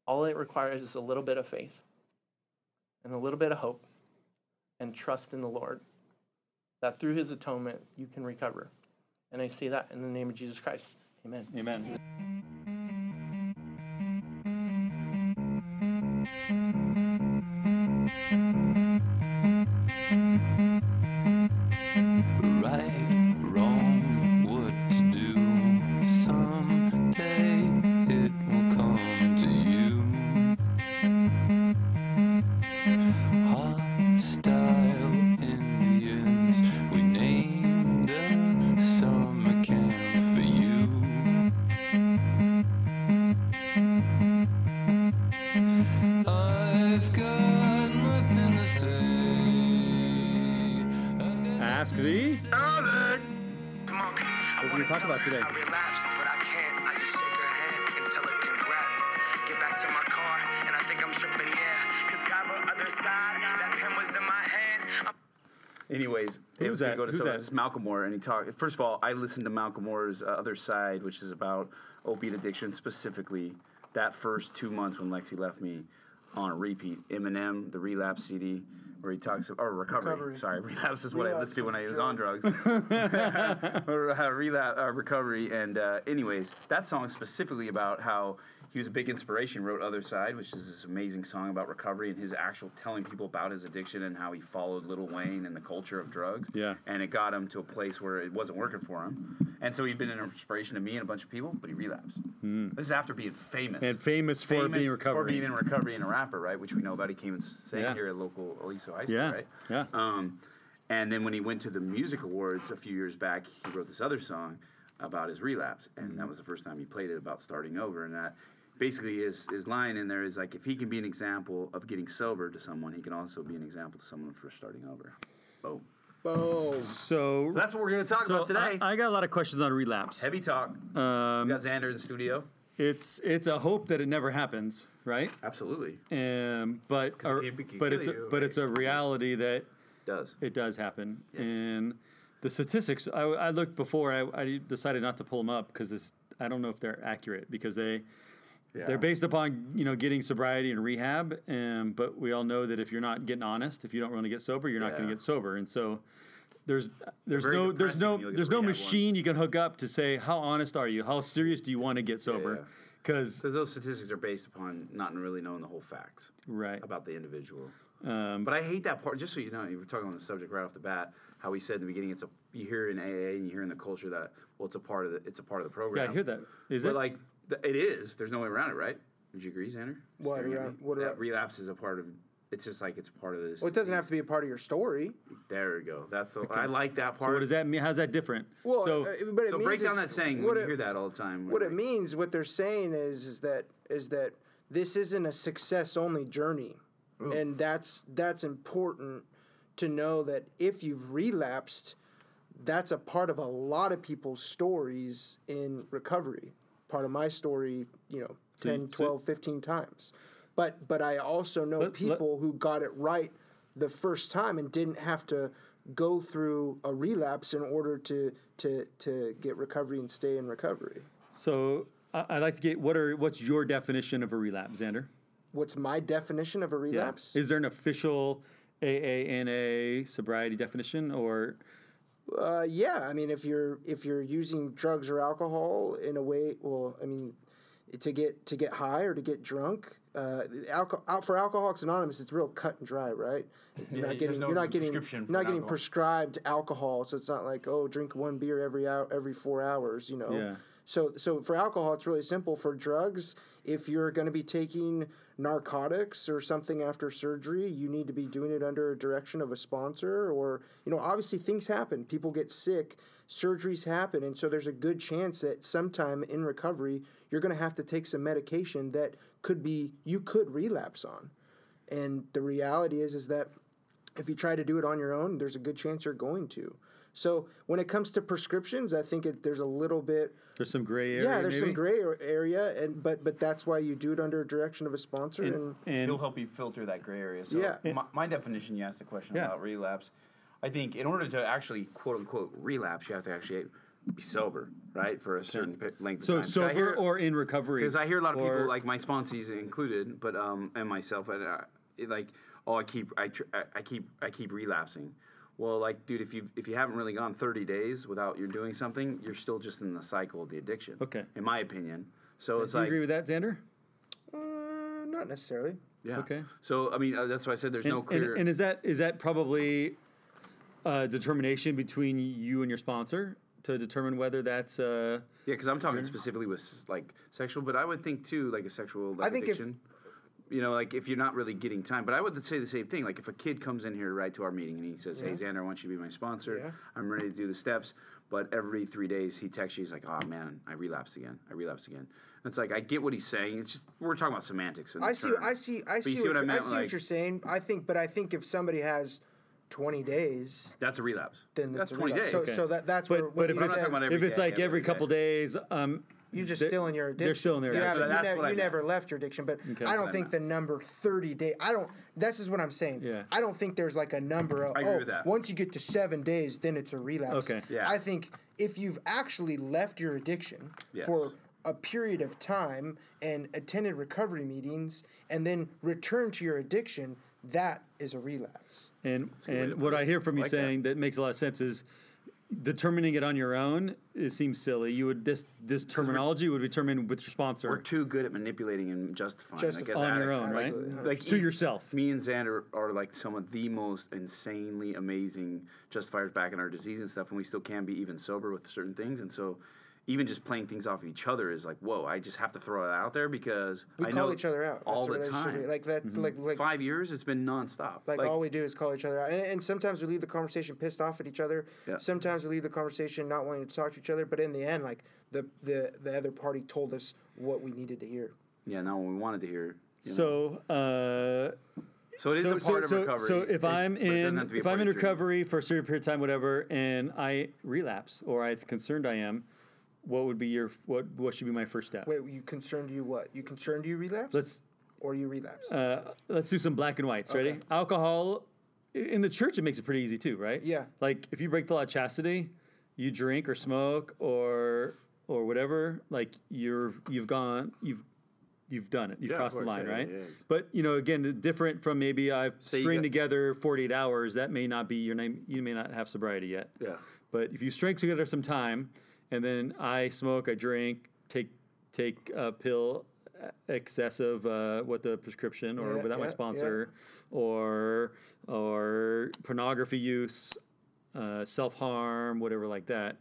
All it requires is a little bit of faith and a little bit of hope and trust in the Lord that through his atonement you can recover. And I say that in the name of Jesus Christ. Amen. Amen. Gonna that? Go to Who's so that? It's Malcolm Moore, and he talked. First of all, I listened to Macklemore's uh, Other Side, which is about opiate addiction specifically. That first two months when Lexi left me on a repeat. Eminem, the Relapse CD, where he talks or recovery. Recovery. Sorry, [laughs] relapse is what I Relapse listened to when I was on drugs. [laughs] [laughs] uh, relapse, uh, recovery, and uh, anyways, that song specifically about how he was a big inspiration. Wrote "Other Side," which is this amazing song about recovery and his actual telling people about his addiction and how he followed Lil Wayne and the culture of drugs. Yeah. and it got him to a place where it wasn't working for him, and so he'd been an inspiration to me and a bunch of people, but he relapsed. This is after being famous And famous for famous being recovery. for being in recovery and a rapper, right? Which we know about. He came and sang Yeah. here at local Aliso High School, Yeah, right? yeah. Um, and then when he went to the music awards a few years back, he wrote this other song about his relapse, and that was the first time he played it about starting over. And that basically his his line in there is like, if he can be an example of getting sober to someone, he can also be an example to someone for starting over. Boom. Boom. So, So that's what we're going to talk so about today. I, I got a lot of questions on relapse. Heavy talk. Um, we got Xander in the studio. it's it's a hope that it never happens, right? Absolutely, Um, but it a- can- it can but kill it's a, you, but right? it's a reality that does. it does happen. Yes. And the statistics, I, I looked before. I, I decided not to pull them up because this I don't know if they're accurate because they Yeah. they're based upon you know getting sobriety and rehab. Um, but we all know that if you're not getting honest, if you don't want to get sober, you're not going to get sober. And so there's there's no there's no when you look at there's no machine you can hook up to say how honest are you, how serious do you want to get sober, yeah. because Because those statistics are based upon not really knowing the whole facts right. about the individual. Um, But I hate that part. Just so you know, you were talking on the subject right off the bat. How we said in the beginning, it's a you hear in AA and you hear in the culture that well, it's a part of the it's a part of the program. yeah, I hear that. Is but it like it is? There's no way around it, right? Would you agree, Xander? What Staring around- what That around- relapse is a part of. It's just like it's part of this. Well, it doesn't have to be a part of your story. There we go. That's the. I like that part. so? What does that mean? How's that different? Well, so uh, but it so means break down that saying. What we it, hear that all the time. what We're it means, what they're saying is, is that is that this isn't a success only journey, and that's that's important to know that if you've relapsed, that's a part of a lot of people's stories in recovery. Part of my story, you know, So 10, so- 12, 15 times. But but I also know Let- let- people who got it right the first time and didn't have to go through a relapse in order to to to get recovery and stay in recovery. So I'd like to get what are what's your definition of a relapse, Xander? What's my definition of a relapse? Is there an official AANA sobriety definition, or Uh, yeah, I mean, if you're if you're using drugs or alcohol in a way, well, I mean, to get to get high or to get drunk, uh, alcohol out for Alcoholics Anonymous, it's real cut and dry, right? You're Yeah, not getting no you're not getting you're not getting alcohol. prescribed alcohol, so it's not like oh, drink one beer every hour every four hours, you know. Yeah. So so for alcohol, it's really simple. For drugs, if you're going to be taking narcotics or something after surgery, you need to be doing it under a direction of a sponsor or you know, obviously things happen. People get sick, surgeries happen, and so there's a good chance that sometime in recovery, you're going to have to take some medication that could be you could relapse on. And the reality is is that if you try to do it on your own, there's a good chance you're going to. So when it comes to prescriptions, I think it, there's a little bit there's some gray area? yeah, there's maybe? some gray area, and but but that's why you do it under direction of a sponsor. And, And, It'll help you filter that gray area. So Yeah. my, my definition, you asked the question Yeah. about relapse. I think in order to actually quote unquote relapse, you have to actually be sober, right, for a certain pe- length so of time. 'Cause I sober hear- or in recovery? Because I hear a lot of people, like my sponsees included, but um, and myself, and uh, it, like, oh, I keep, I, tr- I, I keep, I keep relapsing. Well, like, dude, if you if you haven't really gone thirty days without you're doing something, you're still just in the cycle of the addiction. Okay. In my opinion, so it's Do you like, agree with that, Xander? uh, not necessarily. yeah. Okay. So I mean, uh, that's why I said there's And, no clear. and is that is that probably a determination between you and your sponsor to determine whether that's uh, Yeah, because I'm talking specifically with like sexual, but I would think too, like a sexual like, I think if- addiction. You know, like if you're not really getting time, but I would say the same thing. Like if a kid comes in here right to our meeting and he says, "Hey, Xander, I want you to be my sponsor. Yeah. I'm ready to do the steps." But every three days he texts you, he's like, "Oh man, I relapsed again. I relapsed again." And it's like I get what he's saying. It's just we're talking about semantics. in I see. term. I see. I see. you see what, what I you- meant, see like- what you're saying. I think, but I think if somebody has 20 days, That's a relapse. then that's a 20 relapse. days. So, Okay. so that that's But- where. but what if you I'm not said- talking about every if it's day, like every couple days, um, You're just they- still in your addiction. They're still in their You, addiction. haven't- So you, that's never, what I you meant. never left your addiction, but Okay. I don't what I think meant. the number 30 day. I don't. This is what I'm saying. Yeah. I don't think there's like a number of. [laughs] I agree oh, with that. once you get to seven days, then it's a relapse. Okay. Yeah. I think if you've actually left your addiction Yes. for a period of time and attended recovery meetings and then returned to your addiction, that is a relapse. And and what. I hear from you Like that. saying that. makes a lot of sense is determining it on your own. It seems silly. You would this this terminology would be determined with your sponsor. We're too good at manipulating and justifying. I guess Justifying. On your own, right? Absolutely. Like to yourself. Me and Xander are like some of the most insanely amazing justifiers back in our disease and stuff, and we still can be even sober with certain things. And so, even just playing things off each other is like, whoa! I just have to throw it out there because We I call know each other out all the time. Like that. Like like Five years, it's been nonstop. Like, all we do is call each other out, and, and sometimes we leave the conversation pissed off at each other. Yeah. Sometimes we leave the conversation not wanting to talk to each other. But in the end, like the the the other party told us what we needed to hear. yeah, not what we wanted to hear. you know? So uh, so it is so, a so, part of so, recovery. so if It- I'm but it doesn't in have to be a if I'm in of treatment. recovery for a certain period of time, whatever, and I relapse or I'm concerned I am, what would be your what what should be my first step? Wait, you concerned you what? You concerned you relapse? Let's or you relapse? uh, let's do some black and whites. Ready? Okay. Alcohol in the church it makes it pretty easy too, right? Yeah. Like if you break the law of chastity, you drink or smoke or or whatever, like you're you've gone you've you've done it. You've Yeah, of crossed the line, yeah, right? yeah, yeah. But you know, again, different from maybe I've you stringed got- together 48 hours. That may not be your name. You may not have sobriety yet. Yeah. But if you string together some time, and then I smoke, I drink, take take a pill excessive uh, with the prescription or Yeah, without my yeah, sponsor or or pornography use, uh, self harm, whatever like that.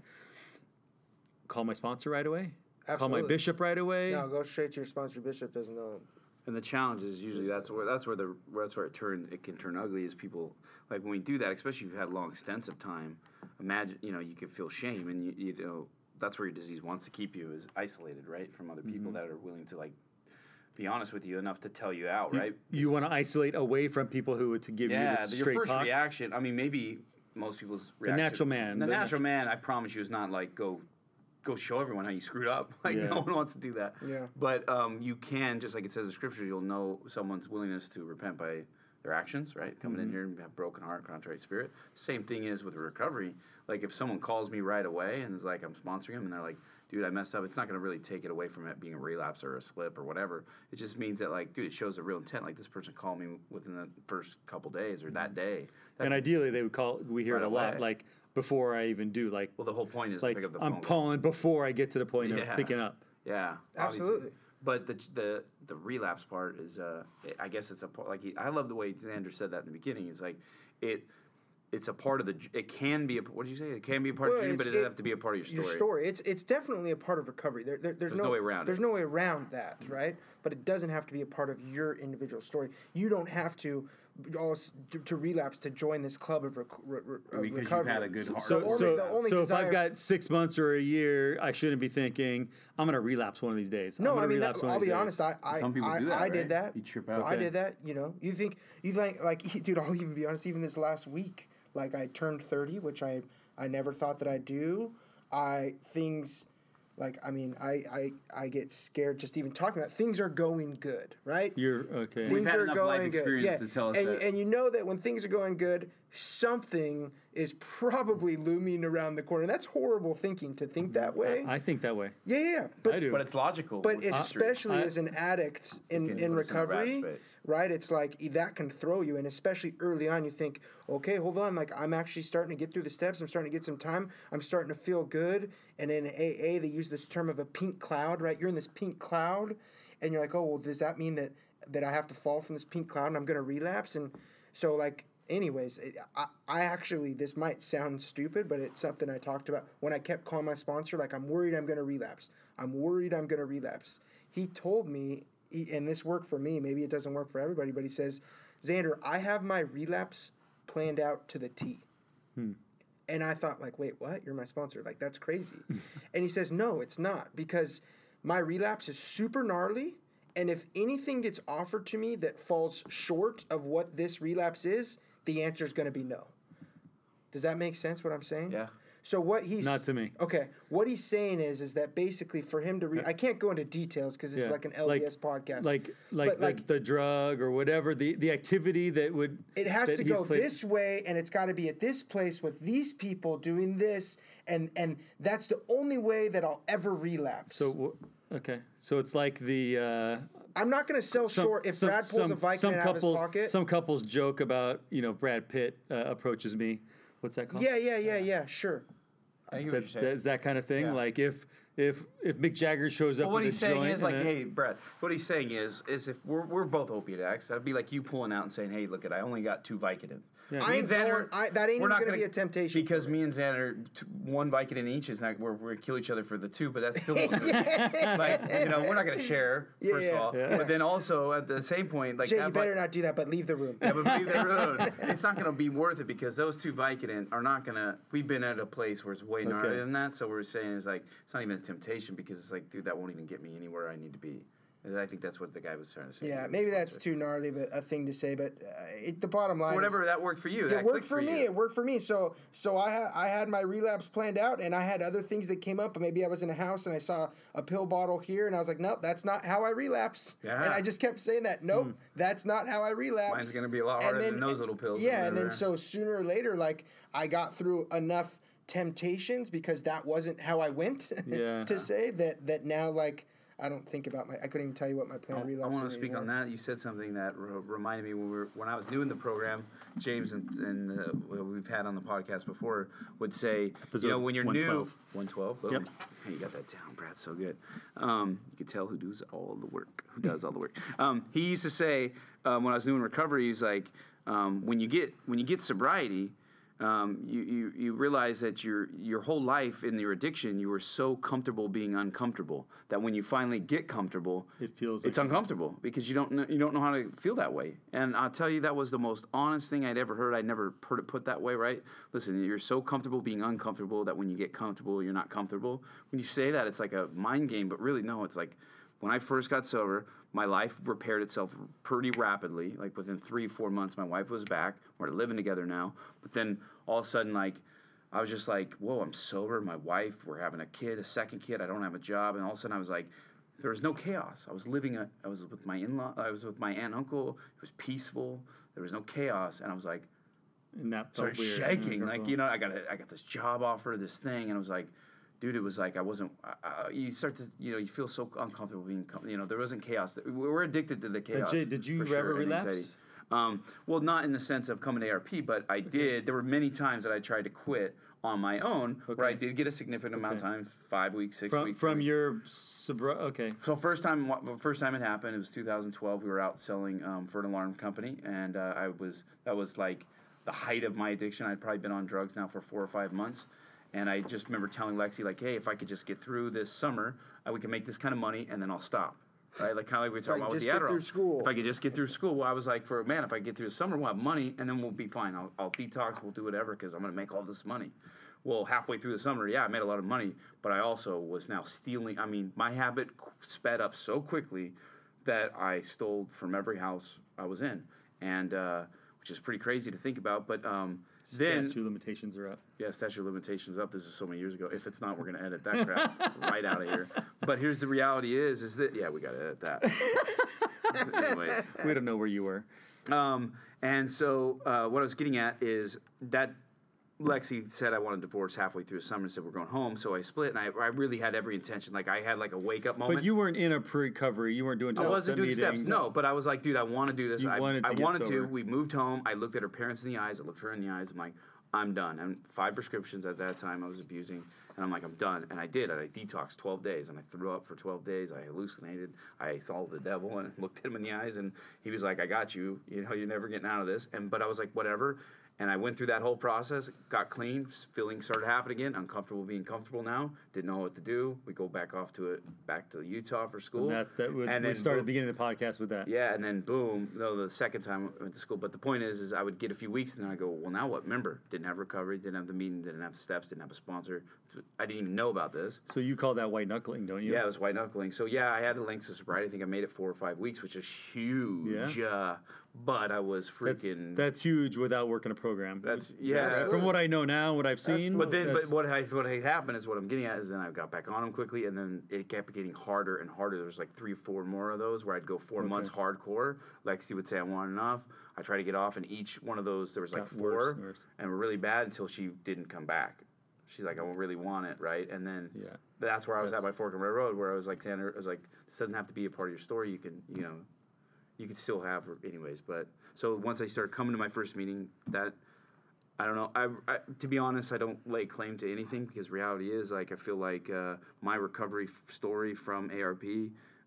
Call my sponsor right away. Call my bishop right away. No, go straight to your sponsor. Bishop doesn't know. And the challenge is usually that's where that's where the that's where it turn it can turn ugly is people like when we do that, especially if you've had long stints of time. Imagine you know you can feel shame and you, you know that's where your disease wants to keep you is isolated right from other people that are willing to like be honest with you enough to tell you out right. You want to isolate away from people who to give Yeah, you the your straight first talk. reaction. I mean, maybe most people's reaction, the natural man, The, the natural man. I promise you, is not like go, go show everyone how you screwed up. [laughs] Like Yeah. no one wants to do that. Yeah. But um, you can, just like it says in scripture, you'll know someone's willingness to repent by their actions. Right, coming Mm-hmm. in here and have broken heart, contrite spirit. Same thing is with recovery. Like if someone calls me right away and is like, I'm sponsoring them, and they're like. Dude, I messed up. It's not going to really take it away from it being a relapse or a slip or whatever. It just means that, like, dude, it shows a real intent. Like, this person called me within the first couple days or that day. and ideally, they would call. We hear Right it a lot, away. like before I even do. Like, Well, the whole point is like to pick up the I'm phone. calling before I get to the point Yeah. of picking up. Yeah, Absolutely. obviously. But the the the relapse part is, uh, I guess it's a part. Like he, I love the way Andrew said that in the beginning. It's like it. It's a part of the. It can be a. What did you say? It can be a part Well, of the dream, but it doesn't it- have to be a part of your story. Your story. It's it's definitely a part of recovery. There, there, there's, There's no way around There's it. no way around that, right? But it doesn't have to be a part of your individual story. You don't have to all to, to relapse to join this club of, rec- re, re, of Because you've had a good heart. So, The only- so, the only so if I've got six months or a year, I shouldn't be thinking I'm going to relapse one of these days. I'm No, gonna I mean, that, relapse I'll be days. honest. I, I, Some people I, do that, I did that. You trip out. I Okay. did that. You know, you think you like like [laughs] dude. I'll even be honest. Even this last week, like I turned thirty, which I I never thought that I'd do. I things like I mean I I I get scared just even talking about things are going good, right? You're okay. things had are enough life going good. experience Yeah, to tell us and, that. and you know that when things are going good, something is probably looming around the corner. That's horrible thinking to think that way. I think that way. yeah, yeah, yeah. But I do. But it's logical. but with history. especially I- as an addict in, in put us in a bad recovery, right? It's like that can throw you, and especially early on, you think, okay, hold on, like I'm actually starting to get through the steps. I'm starting to get some time. I'm starting to feel good. And in AA, they use this term of a pink cloud, right? You're in this pink cloud, and you're like, oh, well, does that mean that that I have to fall from this pink cloud and I'm gonna relapse? And so, like, anyways, it- I, I actually this might sound stupid, but it's something I talked about when I kept calling my sponsor. Like, I'm worried I'm gonna relapse. I'm worried I'm gonna relapse. He told me, he, and this worked for me. Maybe it doesn't work for everybody, but he says, Xander, I have my relapse planned out to the T. Hmm. And I thought, like, wait, what? You're my sponsor. Like, that's crazy. [laughs] and he says, no, it's not because my relapse is super gnarly. And if anything gets offered to me that falls short of what this relapse is, the answer is going to be no. Does that make sense what I'm saying? Yeah. So what he's Not to me. Okay, what he's saying is is that basically for him to read, I can't go into details because it's Yeah. like an LDS podcast. Like like But, the, like the drug or whatever the the activity that would it has to go played- this way and it's got to be at this place with these people doing this and and that's the only way that I'll ever relapse. So okay, so it's like the uh, I'm not going to sell some- short if some- Brad pulls some- a Vicodin some out couple, of his pocket. Some couples joke about you know Brad Pitt uh, approaches me. What's that called? yeah, yeah, yeah, yeah, sure. I that, that is that kind of thing. Yeah. Like if if if Mick Jagger shows up Well, what with he's a saying joint is like, a- hey, Brett. What he's saying is, is if we're, we're both opiate addicts, that'd be like you pulling out and saying, hey, look, at I only got two Vicodin. Yeah. I and Xander, I- that ain't we're even not gonna be a temptation because me and Xander, t- one Vicodin each is not. We're, we're gonna kill each other for the two, but that's still [laughs] like you know we're not gonna share Yeah, first yeah. of all. Yeah. But then also at the same point, like Jay, you better Vi- not do that, but leave the room. yeah, but leave that [laughs] road. It's not going to be worth it because those two Vicodin are not going to. We've been at a place where it's way gnarlier Okay. than that. So we're saying is like it's not even a temptation because it's like, dude, that won't even get me anywhere I need to be. I think that's what the guy was trying to say. Yeah, maybe that's too gnarly of a, a thing to say, but uh, it, the bottom line Whatever is, that worked for you. it worked clicked for me. you. It worked for me. So so I ha- I had my relapse planned out, and I had other things that came up. But maybe I was in a house and I saw a pill bottle here, and I was like, nope, that's not how I relapse. Yeah. And I just kept saying that, nope, that's not how I relapse. Mine's gonna be a lot And harder than those little pills Yeah, and then so sooner or later, like I got through enough temptations because that wasn't how I went. Yeah. [laughs] to say that that now like. I don't think about my. I couldn't even tell you what my planned I, relapse. want to is speak on that. You said something that re- reminded me when we were when I was new in the program. James and, and uh, we've had on the podcast before would say, you know, when you're new, 112. one twelve. Yep. Hey, you got that down, Brad. So good. Um, you could tell who does all the work. Who does all the work? [laughs] Um, he used to say um, when I was doing recovery, he's like, um, when you get when you get sobriety. Um, you, you, you realize that your your whole life in your addiction you were so comfortable being uncomfortable that when you finally get comfortable It feels it's like- uncomfortable because you don't know, you don't know how to feel that way. And I'll tell you that was the most honest thing I'd ever heard. I'd never heard it put that way, right? Listen, you're so comfortable being uncomfortable that when you get comfortable, you're not comfortable. When you say that, it's like a mind game, but really no, it's like when I first got sober, my life repaired itself pretty rapidly. Like within three, four months, my wife was back. We're living together now. But then all of a sudden, like I was just like, whoa, I'm sober. My wife, we're having a kid, a second kid. I don't have a job. And all of a sudden, I was like, there was no chaos. I was living, a, I was with my in law, I was with my aunt and uncle. It was peaceful. There was no chaos. And I was like, and that felt started weird. shaking. Mm-hmm. Like, you know, I got, a, I got this job offer, this thing. And I was like, dude, it was like, I wasn't, uh, you start to, you know, you feel so uncomfortable being, com- you know, there wasn't chaos. We We're addicted to the chaos. Jay, did you sure, ever relapse? Um, well, not in the sense of coming to ARP, but I did. There were many times that I tried to quit on my own, where I did get a significant amount of time, five weeks, six from weeks. from your sobri- okay. So first time, first time it happened, it was 2012. We were out selling um, for an alarm company, and uh, I was that was like the height of my addiction. I'd probably been on drugs now for four or five months, and I just remember telling Lexi like, "Hey, if I could just get through this summer, uh, we can make this kind of money, and then I'll stop." Right, like kind of like we were talking Like, about with the get Adderall. through school. If I could just get through school, well, I was like, for man, if I get through the summer, we'll have money, and then we'll be fine. I'll, I'll detox, we'll do whatever, because I'm gonna make all this money. Well, halfway through the summer, yeah, I made a lot of money, but I also was now stealing. I mean, my habit sped up so quickly that I stole from every house I was in, and uh, which is pretty crazy to think about. But um, then, Statute limitations are up. yeah, statute limitations up. This is so many years ago. If it's not, we're gonna edit that crap [laughs] right out of here. But here's the reality: is is that yeah, we gotta edit that. [laughs] anyway, We don't know where you were. um, and so uh, what I was getting at is that Lexi said I wanted a divorce halfway through the summer and said we're going home. So I split, and I, I really had every intention. Like I had like a wake up moment. But you weren't in a pre-recovery. You weren't doing. I wasn't doing meetings. steps. No, but I was like, dude, I want to do this. You I wanted to I wanted sober. to. We moved home. I looked at her parents in the eyes. I looked her in the eyes. I'm like, I'm done. And five prescriptions at that time I was abusing, and I'm like, I'm done. And I did. And I detoxed 12 days, and I threw up for 12 days. I hallucinated. I saw the devil and [laughs] looked at him in the eyes, and he was like, I got you. You know, you're never getting out of this. And but I was like, whatever. And I went through that whole process, got clean, feelings started happening again, uncomfortable being comfortable now, didn't know what to do. We go back off to it, back to Utah for school. And that's that. Would, And we then started boom. beginning the podcast with that. Yeah, and then boom, no, the second time I went to school. But the point is, is I would get a few weeks, and then I go, well, now what? Remember, didn't have recovery, didn't have the meeting, didn't have the steps, didn't have a sponsor. I didn't even know about this. So you call that white knuckling, don't you? Yeah, it was white knuckling. So yeah, I had a length of sobriety. I think I made it four or five weeks, which is huge. Uh, but I was freaking. that's huge without working a program. That's Yeah. Absolutely. From what I know now, what I've seen. But then, but what I, what had happened is what I'm getting at is then I got back on them quickly, and then it kept getting harder and harder. There was like three, four more of those where I'd go four months hardcore. Lexi would say I want enough. I try to get off, and each one of those there was like Got four, worse and worse. and were really bad until she didn't come back. She's like, I don't really want it, right? And then Yeah. that's where I was at That's- by Fork and Railroad, where I was like, Tanner, I was like, this doesn't have to be a part of your story. You can, you know, you could still have anyways. But so once I started coming to my first meeting, that I don't know. I, I to be honest, I don't lay claim to anything because reality is like I feel like uh, my recovery f- story from ARP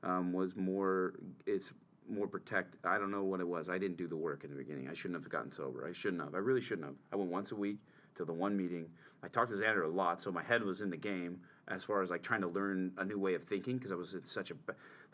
um, was more. It's more protect. I don't know what it was. I didn't do the work in the beginning. I shouldn't have gotten sober. I shouldn't have. I really shouldn't have. I went once a week to the one meeting. I talked to Xander a lot, so my head was in the game as far as like trying to learn a new way of thinking because I was in such a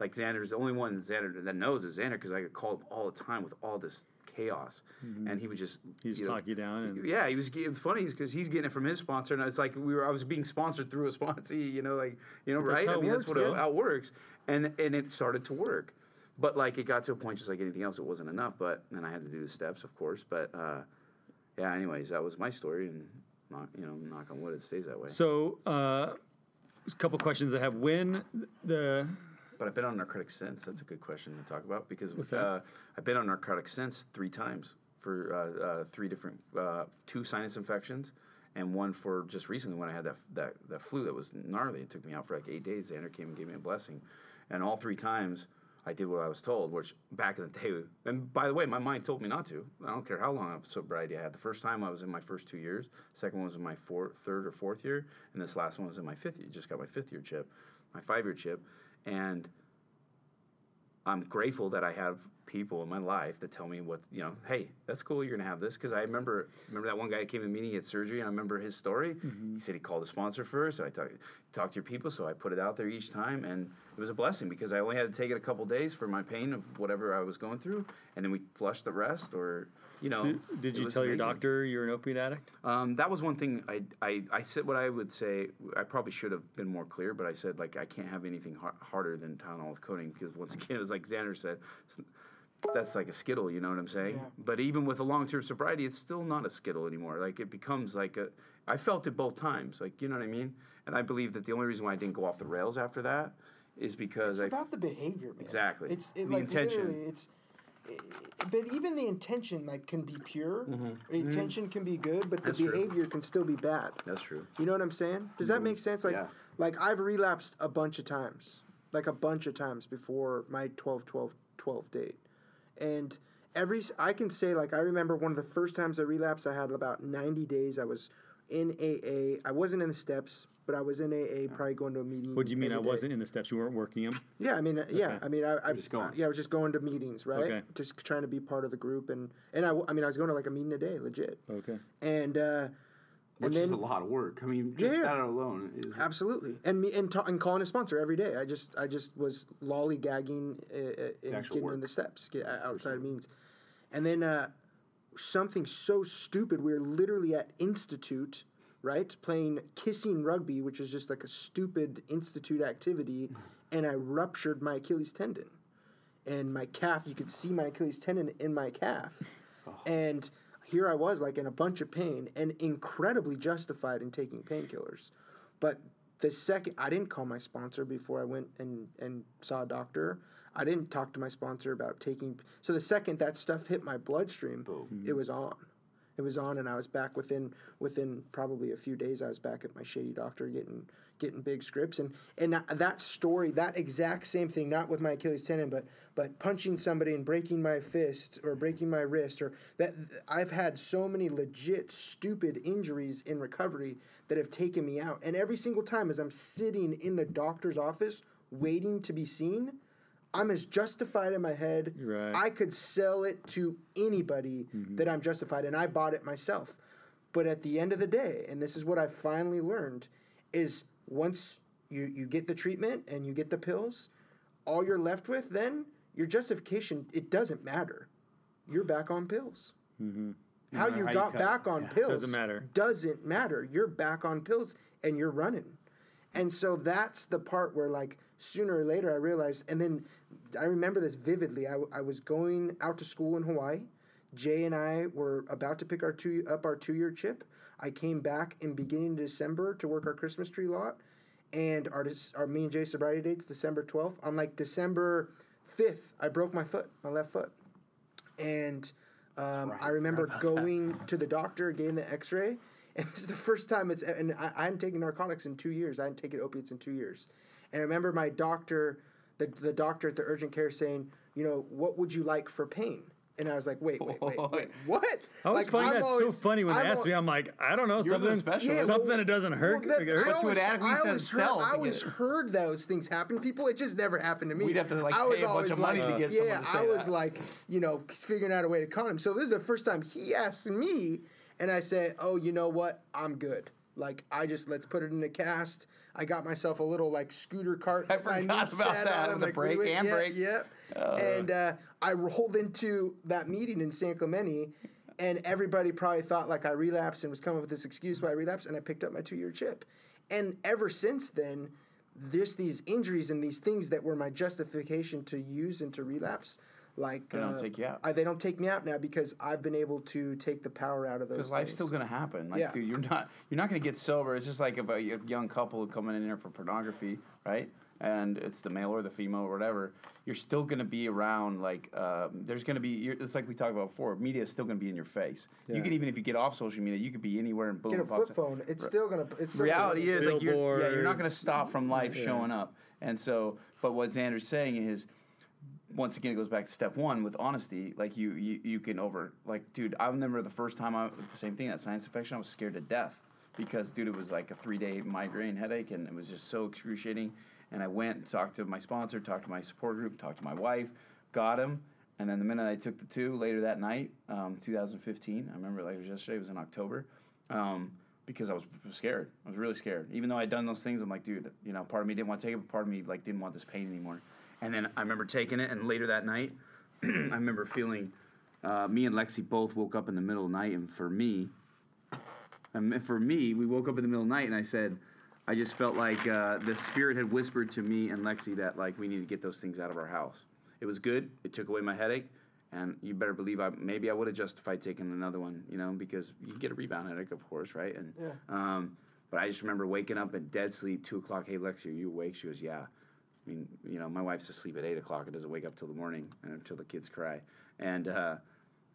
like Xander's the only one Xander that knows is Xander because I could call him all the time with all this chaos, and he would just He just you know, talk you down and- yeah, he was getting funny because he's getting it from his sponsor, and it's like we were. I was being sponsored through a sponsor, you know, like you know, But right? I mean, works, that's what it, yeah. how it works, and and it started to work, but like it got to a point, just like anything else, it wasn't enough. But then I had to do the steps, of course. But uh, yeah, anyways, that was my story, and not you know, knock on wood, it stays that way. So, uh, a couple questions I have. When the But I've been on narcotics since. That's a good question to talk about because uh, I've been on narcotics since three times for uh, uh, three different, uh, two sinus infections, and one for just recently when I had that that that flu that was gnarly. It took me out for like eight days. Xander came and gave me a blessing, and all three times I did what I was told. Which back in the day, and by the way, my mind told me not to. I don't care how long of sobriety I had. The first time I was in my first two years. Second one was in my third or fourth year, and this last one was in my fifth year. Just got my fifth year chip, my five year chip, and I'm grateful that I have people in my life that tell me what you know. Hey, that's cool. You're gonna have this because I remember remember that one guy came to the meeting, he had surgery, and I remember his story. He said he called a sponsor first. So I talked talked to your people, so I put it out there each time, and it was a blessing because I only had to take it a couple days for my pain of whatever I was going through, and then we flushed the rest, or you know. Did, did you tell your doctor you're an opiate addict? Um, that was one thing I, I, I said what I would say. I probably should have been more clear, but I said like I can't have anything har- harder than Tylenol with codeine because once [laughs] again, it was like Xander said, it's- that's like a skittle. You know what I'm saying? Yeah. But even with a long term sobriety, it's still not a skittle anymore. Like it becomes like a. I felt it both times. Like you know what I mean? And I believe that the only reason why I didn't go off the rails after that is because It's I. about the behavior, man. Exactly. It's it, The like intention. it's. But even the intention like can be pure. The intention can be good, but the Mm-hmm. That's true. behavior can still be bad. that's true. You know what I'm saying? Does that make sense? Like, Yeah. like I've relapsed a bunch of times, like a bunch of times before my 12, 12, 12 date, and every I can say like I remember one of the first times I relapsed. I had about 90 days. I was in AA. I wasn't in the steps, but I was in AA, probably going to a meeting. What do you mean I every day. wasn't in the steps? You weren't working them? Yeah, I mean, uh, yeah, Okay. I mean, I, I just going. yeah, I was just going to meetings, right? Okay. Just trying to be part of the group, and and I, w- I mean, I was going to like a meeting a day, legit, Okay. and uh, Which and is a lot of work. I mean, just Yeah, that alone is. Absolutely, and me and, ta- and calling a sponsor every day. I just I just was lollygagging uh, uh, and getting in the steps, get uh, outside of meetings, and then uh, something so stupid. We were literally at institute, right, playing kissing rugby, which is just like a stupid institute activity, [laughs] and I ruptured my Achilles tendon, and my calf. You could see my Achilles tendon in my calf, and here I was like in a bunch of pain and incredibly justified in taking painkillers. But the second I didn't call my sponsor before I went and, and saw a doctor. I didn't talk to my sponsor about taking so the second that stuff hit my bloodstream, it was on. It was on and I was back within within probably a few days I was back at my shady doctor getting getting big scripts. And and that, story that exact same thing not with my Achilles tendon but but punching somebody and breaking my fist or breaking my wrist or that I've had so many legit stupid injuries in recovery that have taken me out. And every single time as I'm sitting in the doctor's office waiting to be seen I'm as justified in my head. Right. I could sell it to anybody mm-hmm. that I'm justified, and I bought it myself. But at the end of the day, and this is what I finally learned, is once you, you get the treatment and you get the pills, all you're left with then, your justification, it doesn't matter. You're back on pills. Mm-hmm. How matter you how got cut. back on pills Doesn't matter. Doesn't matter. You're back on pills and you're running. And so that's the part where, like, sooner or later, I realized, and then I remember this vividly. I was going out to school in Hawaii. Jay and I were about to pick our two up our two year chip. I came back in beginning of December to work our Christmas tree lot, and our our me and Jay sobriety dates December twelfth. On like December fifth, I broke my foot, my left foot, and um, I remember going to the doctor, getting the X ray, and [laughs] this is the first time it's. And I, I hadn't taken narcotics in two years. I hadn't taken opiates in two years, and I remember my doctor, the the doctor at the urgent care saying, you know, what would you like for pain? And I was like, wait, wait, wait, wait, [laughs] what? I always Like, find that always- so funny when I'm they ask al- me. I'm like, I don't know, something, specialist. Yeah, something well- that doesn't hurt. Well, that- hurt. I But to an always- I always heard, I always heard those things happen to people. It just never happened to me. We'd have to, like, I pay was a bunch always of money like, to get yeah, someone to say I was that. like, you know, figuring out a way to con him. So this is the first time he asked me, and I said, "Oh, you know what? I'm good." Like I just let's put it in a cast. I got myself a little like scooter cart. I forgot about that, on, with the like, brake and yeah, brake. Yep. and uh, I rolled into that meeting in San Clemente, and everybody probably thought like I relapsed and was coming up with this excuse why I relapsed, and I picked up my two year chip. And ever since then, there's these injuries and these things that were my justification to use and to relapse. Like They don't uh, take you out. I, they don't take me out now because I've been able to take the power out of those. Because life's still gonna happen. Like, Yeah. dude, you're not you're not gonna get sober. It's just like about a young couple coming in here for pornography, right? And it's the male or the female or whatever. You're still gonna be around. Like, um, there's gonna be. You're, it's like we talked about before. Media is still gonna be in your face. You can even if you get off social media, you could be anywhere and boom. Get a flip phone. It's still gonna. It's still Reality gonna, is like you're, yeah, you're not gonna stop from life showing up. And so, but what Xander's saying is, once again, it goes back to step one with honesty. Like you, you, you can over like, dude. I remember the first time I the same thing that sinus infection. I was scared to death because, dude, it was like a three day migraine headache, and it was just so excruciating. And I went and talked to my sponsor, talked to my support group, talked to my wife, got him. And then the minute I took the two later that night, um, 2015, I remember like it was yesterday. It was in October. Um, because I was scared. I was really scared. Even though I'd done those things, I'm like, dude, you know, part of me didn't want to take it, but part of me like didn't want this pain anymore. And then I remember taking it, and later that night, [clears throat] I remember feeling. Uh, me and Lexi both woke up in the middle of the night, and for me, and for me, we woke up in the middle of the night, and I said, I just felt like uh, the spirit had whispered to me and Lexi that like we need to get those things out of our house. It was good. It took away my headache, and you better believe I maybe I would have justified taking another one, you know, because you get a rebound headache, of course, right? And Yeah. um, but I just remember waking up in dead sleep, two o'clock. Hey, Lexi, are you awake? She goes, Yeah. I mean, you know, my wife's asleep at eight o'clock. It doesn't wake up till the morning and until the kids cry. And uh,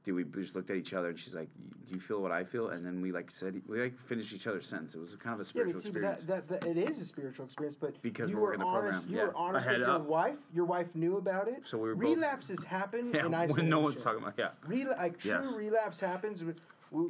dude, we just looked at each other, and she's like, "Do you feel what I feel?" And then we like said, we like finished each other's sentence. It was kind of a spiritual but see, experience. that, that, that it is a spiritual experience, but Because you we're were working the honest. program, You yeah. were honest with had your up. wife. Your wife knew about it. So we were both- relapses happen [laughs] yeah, in isolation. when no one's talking about yeah. Rela- like true Yes. relapse happens.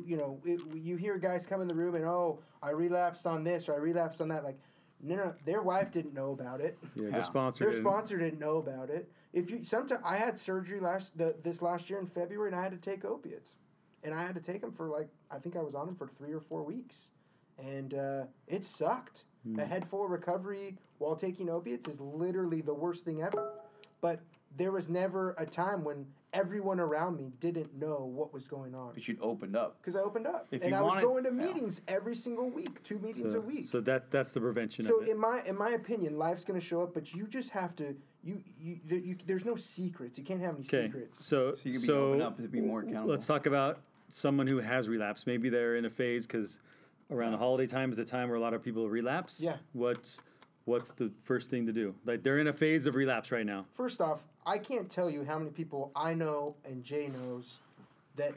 You know, it, you hear guys come in the room and oh, I relapsed on this or I relapsed on that. Like, no, no, their wife didn't know about it. Yeah, Yeah. their sponsor. Their didn't. sponsor didn't know about it. If you sometimes I had surgery last the, this last year in February and I had to take opiates, and I had to take them for like I think I was on them for three or four weeks, and uh, it sucked. A head full of recovery while taking opiates is literally the worst thing ever. But there was never a time when everyone around me didn't know what was going on But you'd opened up. because I opened up If and you I was going to yeah. meetings every single week, two meetings So, a week. so that that's the prevention So of it. in my in my opinion, life's gonna show up, but you just have to you you, there, you there's no secrets. You can't have any Okay, secrets. so So you can be so open up to be more accountable. let's talk about someone who has relapsed. Maybe they're in a phase because around the holiday time is a time where a lot of people relapse. Yeah. What's what's the first thing to do? Like they're in a phase of relapse right now. First off, I can't tell you how many people I know and Jay knows that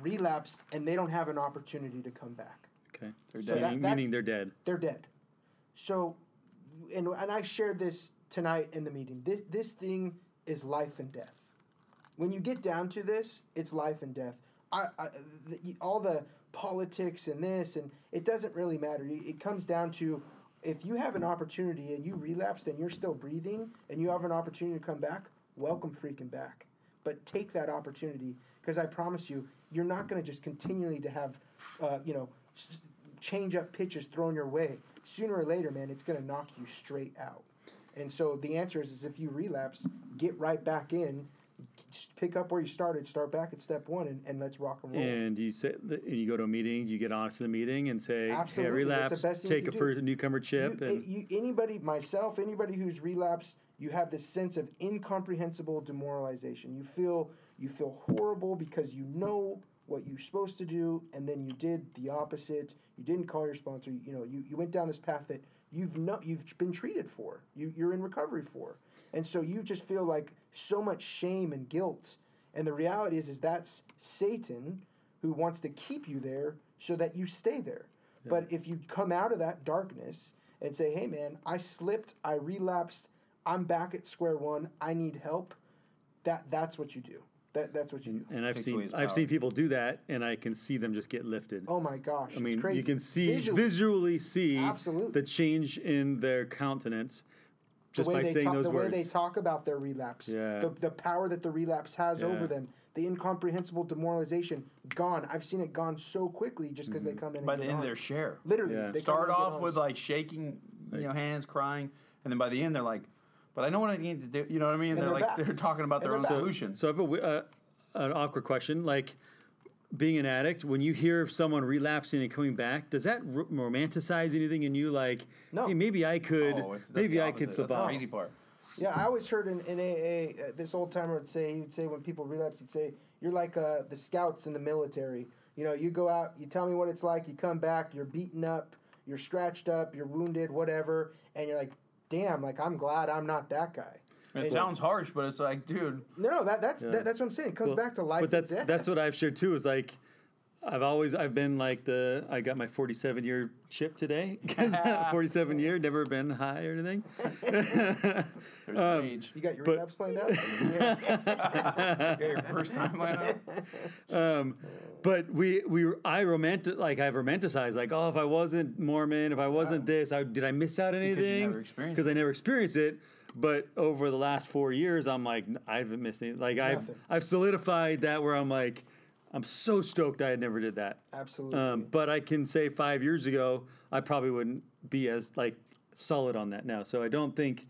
relapsed and they don't have an opportunity to come back. Okay. They're So dead. that- meaning, they're dead. They're dead. So, and and I shared this tonight in the meeting. This this thing is life and death. When you get down to this, it's life and death. I, I the, all the politics and this and it doesn't really matter. It comes down to if you have an opportunity and you relapsed and you're still breathing and you have an opportunity to come back, welcome freaking back. But take that opportunity because I promise you, you're not going to just continually to have, uh, you know, s- change up pitches thrown your way. Sooner or later, man, it's going to knock you straight out. And so the answer is, is if you relapse, get right back in, pick up where you started, start back at step one, and, and let's rock and roll. And you say, and you go to a meeting, you get honest in the meeting and say, Absolutely, "Hey, I that's the relapsed. best thing Take you a first newcomer chip." You, and you, anybody, myself, anybody who's relapsed, you have this sense of incomprehensible demoralization. You feel you feel horrible because you know what you're supposed to do, and then you did the opposite. You didn't call your sponsor. You know, you, you went down this path that you've no, you've been treated for. You you're in recovery for, and so you just feel like so much shame and guilt. And the reality is, is that's Satan who wants to keep you there so that you stay there. But if you come out of that darkness and say, "Hey, man, I slipped, I relapsed, I'm back at square one, I need help," that that's what you do. That that's what you do. and I've Takes seen I've seen people do that, and I can see them just get lifted. Oh my gosh, I mean, it's crazy. you can see Visually, visually see Absolutely. the change in their countenance just the way by they saying talk, those the words. way they talk about their relapse, Yeah. the, the power that the relapse has Yeah. over them, the incomprehensible demoralization, gone. I've seen it gone so quickly just because they come in. By and the get end of their share. literally, Yeah. they Start in and get off with like shaking, you know, hands, crying, and then by the end they're like, "But I know what I need to do." You know what I mean? And they're, they're like back. they're talking about And their own they're back. solutions. So I have a, uh, an awkward question. Like being an addict, when you hear of someone relapsing and coming back, does that r- romanticize anything in you? Like, No. hey, maybe I could, Oh, it's- maybe I could survive. That's the survive. crazy part. Yeah, I always heard in, in AA, uh, this old timer would say, he would say when people relapse, he'd say, you're like uh, the scouts in the military. You know, you go out, you tell me what it's like, you come back, you're beaten up, you're scratched up, you're wounded, whatever, and you're like, damn, like I'm glad I'm not that guy. It And- sounds harsh, but it's like, dude, No, that, that's that, that's what I'm saying. It comes Well, back to life But that's and death. that's what I've shared too. Is like, I've always I've been like the I got my 47 year chip today [laughs] because [laughs] 47 year never been high or anything. [laughs] There's Um, age. You got your But- relapse planned out? Yeah, your first time lineup. But we we I romantic like I've romanticized like oh if I wasn't Mormon if I wasn't this I did I miss out on you anything never experienced because I never experienced it. But over the last four years, I'm like I haven't missed anything. Like I've I've solidified that where I'm like I'm so stoked I had never did that. Absolutely. Um, but I can say five years ago, I probably wouldn't be as like solid on that now. So I don't think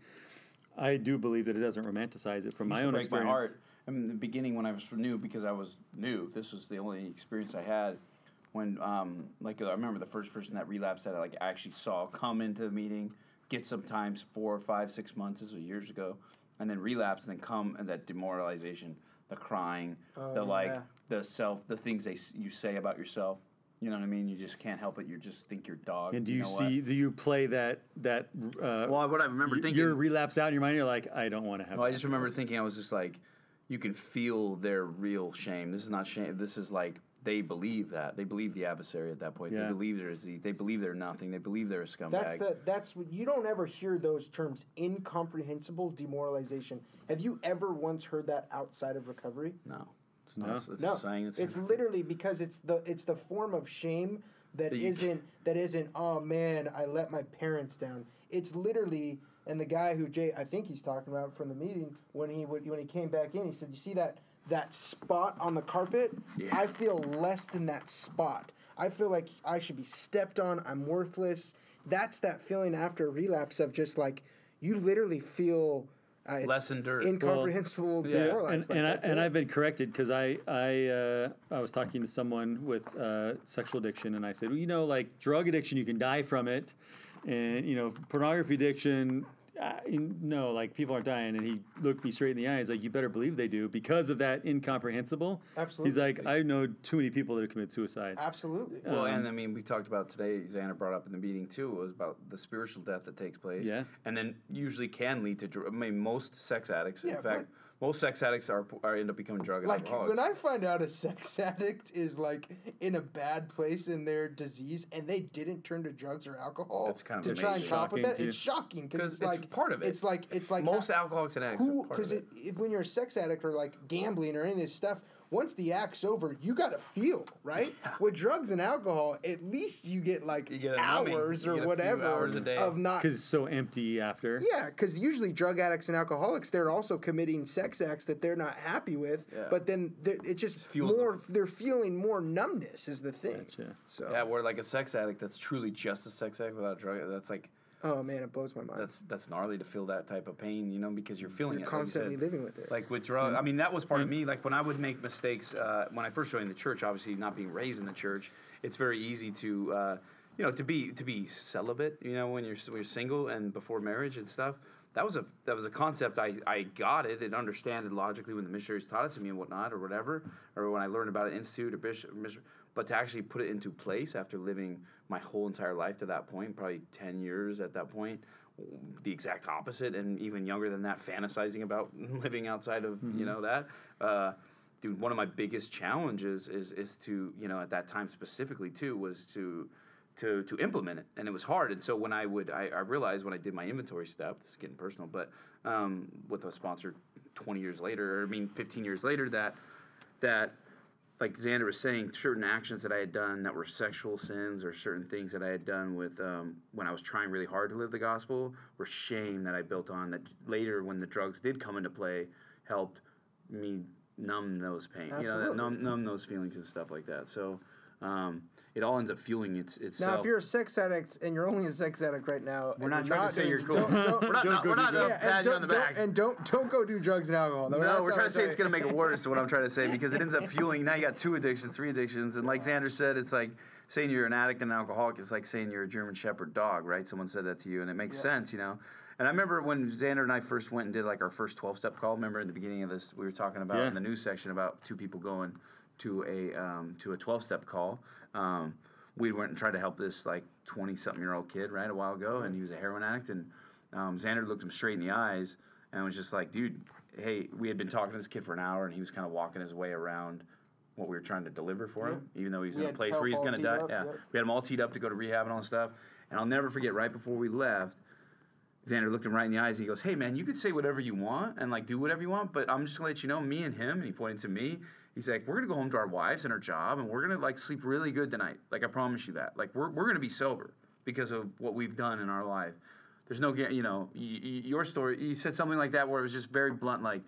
I do believe that it doesn't romanticize it from my used to own break experience. my heart. I mean, in the beginning when I was new, because I was new, this was the only experience I had. When, um, like, I remember the first person that relapsed that I like actually saw come into the meeting, get sometimes four, five, six months. This was years ago, and then relapse, and then come and that demoralization, the crying, the like, the self, the things they you say about yourself. You know what I mean? You just can't help it. You just think you're dog. And do you, know what? see? Do you play that that? Uh, Well, what I remember y- thinking. your relapse out in your mind. You're like, I don't want to have. Well, I just remember thinking I was just like, you can feel their real shame. This is not shame. This is like they believe that they believe the adversary at that point. Yeah. They believe they're z- they believe they're nothing. They believe they're a scumbag. That's the that's you don't ever hear those terms incomprehensible demoralization. Have you ever once heard that outside of recovery? no. It's, not, it's No, saying. It's, it's literally because it's the it's the form of shame that That you- isn't that isn't oh man I let my parents down. It's literally and the guy who Jay I think he's talking about from the meeting when he would when he came back in he said you see that that spot on the carpet Yeah. I feel less than that spot. I feel like I should be stepped on. I'm worthless. That's that feeling after a relapse of just like you literally feel uh, it's Less than dirt. incomprehensible, Yeah. demoralized. and, and, I, and I've been corrected because I I uh, I was talking to someone with uh, sexual addiction and I said, well, you know, like drug addiction, you can die from it, and you know, pornography addiction, in- no, like people aren't dying. And he looked me straight in the eye. He's like, you better believe they do because of that incomprehensible. Absolutely. He's like, I know too many people that have committed suicide. Absolutely. well, um, and I mean, we talked about today. Xander brought up in the meeting too was about the spiritual death that takes place. Yeah. and then usually can lead to. I mean, most sex addicts. Yeah, in fact, but- most sex addicts are, are end up becoming drug Like alcoholics. when I find out a sex [laughs] addict is like in a bad place in their disease and they didn't turn to drugs or alcohol That's kind of to try and amazing. cope with Shocking, that, it's shocking because it's, it's like part of it. It's like it's like most alcoholics and addicts. who are part of because it. if when you're a sex addict or like gambling or any of this stuff once the act's over you got to feel right [laughs] with drugs and alcohol at least you get like You get hours or get a few whatever hours a day. of not Because it's so empty after. yeah, because usually drug addicts and alcoholics, they're also committing sex acts that they're not happy with. Yeah. But then th- it's just fuels more. They're feeling more numbness is the thing. Gotcha. So, Yeah, where like a sex addict that's truly just a sex addict without drug. That's like oh man, it blows my mind. that's that's gnarly to feel that type of pain, you know, because you're feeling You're it. like you constantly living with it. Like with drug, I mean, that was part of me. Like when I would make mistakes uh, when I first joined the church. Obviously, not being raised in the church, it's very easy to, uh, you know, to be to be celibate. You know, when you're when you're single and before marriage and stuff. That was a that was a concept I, I got it and understand it logically when the missionaries taught it to me and whatnot or whatever or when I learned about an institute or bishop, but to actually put it into place after living my whole entire life to that point probably ten years at that point the exact opposite and even younger than that fantasizing about [laughs] living outside of you know that uh, dude one of my biggest challenges is is to you know at that time specifically too was to to to implement it. And it was hard. And so when i would i, I realized when i did my inventory step this is getting personal but um, with a sponsor 20 years later or i mean 15 years later that that like Xander was saying, certain actions that I had done that were sexual sins or certain things that I had done with um, when I was trying really hard to live the gospel were shame that I built on that later when the drugs did come into play helped me numb those pain, you know, that numb, numb those feelings and stuff like that. So um, it all ends up fueling its, now, if you're a sex addict and you're only a sex addict right now, we're not you're trying to say you're cool. Don't, don't, [laughs] we're not, not, we're not yeah, and patting you on don't, the don't- back. and don't don't go do drugs and alcohol. No, No, that's we're trying to say it's going to make it worse. Is what I'm trying to say [laughs] because it ends up fueling. Now you got two addictions, three addictions, and like Xander said, it's like saying you're an addict and an alcoholic. It's like saying you're a German Shepherd dog, right? Someone said that to you, and it makes sense, you know. And I remember when Xander and I first went and did like our first 12 step call. Remember in the beginning of this, we were talking about Yeah. in the news section about two people going to a um, to a 12 step call. Um, we went and tried to help this like 20 something year old kid right a while ago, and he was a heroin addict. And um, Xander looked him straight in the eyes and was just like, dude, hey, we had been talking to this kid for an hour, and he was kind of walking his way around what we were trying to deliver for him, even though he's We in a place where he's going to die. up, yeah, yep. we had him all teed up to go to rehab and all that stuff. And I'll never forget. Right before we left, Xander looked him right in the eyes. And he goes, "Hey man, you could say whatever you want and like do whatever you want, but I'm just gonna let you know, me and him." And he pointed to me. He's like, "We're gonna go home to our wives and our job, and we're gonna like sleep really good tonight. Like I promise you that. Like we're we're gonna be sober because of what we've done in our life. There's no, you know, your story. You said something like that where it was just very blunt. Like,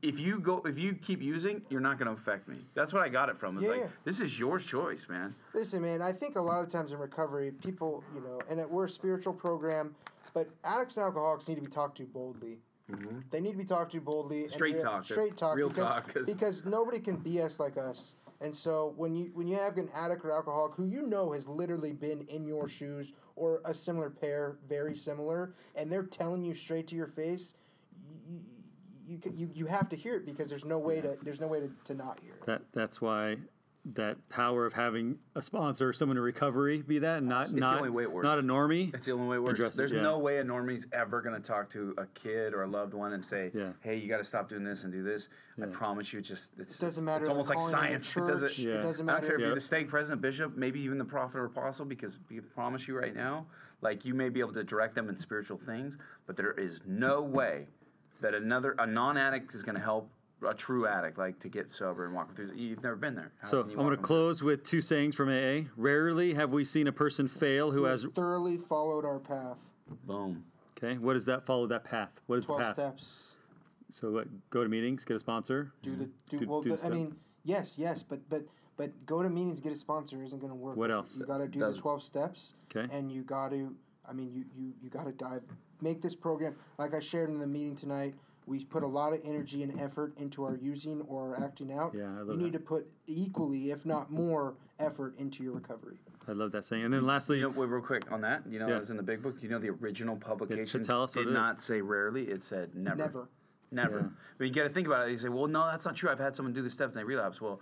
if you go, if you keep using, you're not gonna affect me. That's what I got it from. It's Yeah. like this is your choice, man. Listen, man, I think a lot of times in recovery, people, you know, and it, we're a spiritual program, but addicts and alcoholics need to be talked to boldly. They need to be talked to boldly. and Mm-hmm. Straight real- talk, Straight talk. real because, talk, 'cause- because nobody can BS like us. And so when you when you have an addict or alcoholic who you know has literally been in your shoes or a similar pair, very similar, and they're telling you straight to your face, you you, you, you have to hear it because there's no way to there's no way to, to not hear it. That that's why that power of having a sponsor, someone in recovery, be that, and not the not only way it works. not a normie. It's the only way it works. Address it, There's yeah. no way a normie's ever going to talk to a kid or a loved one and say, Yeah. "Hey, you got to stop doing this and do this." I promise you, it just it's, doesn't matter It's almost like calling it a science. It doesn't. church, it I doesn't don't care matter. if you're the stake president, bishop, maybe even the prophet or apostle, because I promise you right now, like you may be able to direct them in spiritual things, but there is no way that another a non-addict is going to help a true addict like to get sober and walk through. You've never been there. How So I'm going to them close with two sayings from AA. Rarely have we seen a person fail who has. thoroughly followed our path. Boom. Okay, what does that follow that path? What is the 12 path? steps. So what, go to meetings, get a sponsor. Do the mm-hmm. do, Do- well. do the- I mean, yes, yes, but but but go to meetings, get a sponsor isn't going to work. What else? You got to do Does- the twelve steps. Okay. And you got to. I mean, you you you got to dive. Make this program like I shared in the meeting tonight. We put a lot of energy and effort into our using or our acting out. Yeah, I love you need to put equally, if not more, effort into your recovery. I love that saying. And then lastly, You know, wait, real quick on that. You know, Yeah. it was in the big book. You know, the original publication tell us what did it is. not say rarely. It said never. Never. Never. Yeah. But you got to think about it. You say, well, no, that's not true. I've had someone do the steps and they relapse. Well,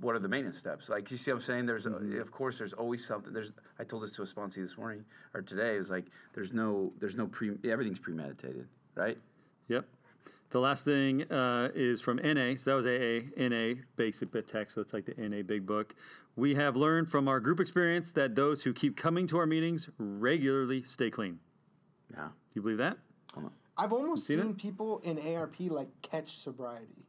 what are the maintenance steps? Like you see, what I'm saying there's, Mm-hmm. a, of course, there's always something. There's. I told this to a sponsor this morning or today. Is like there's no, there's no pre. Everything's premeditated, right? Yep. The last thing uh, is from NA. So that was AA, NA, basic bit text. So it's like the NA big book. We have learned from our group experience that those who keep coming to our meetings regularly stay clean. Yeah. Do you believe that? I've almost seen seen people in ARP like catch sobriety,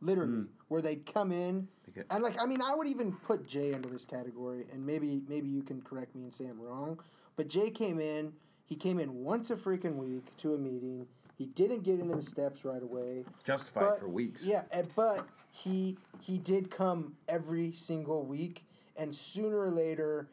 literally, where they come in Okay. and like I mean I would even put Jay under this category, and maybe maybe you can correct me and say I'm wrong, but Jay came in. He came in once a freaking week to a meeting. He didn't get into the steps right away. Justified but, for weeks. Yeah, and, but he he did come every single week, and sooner or later,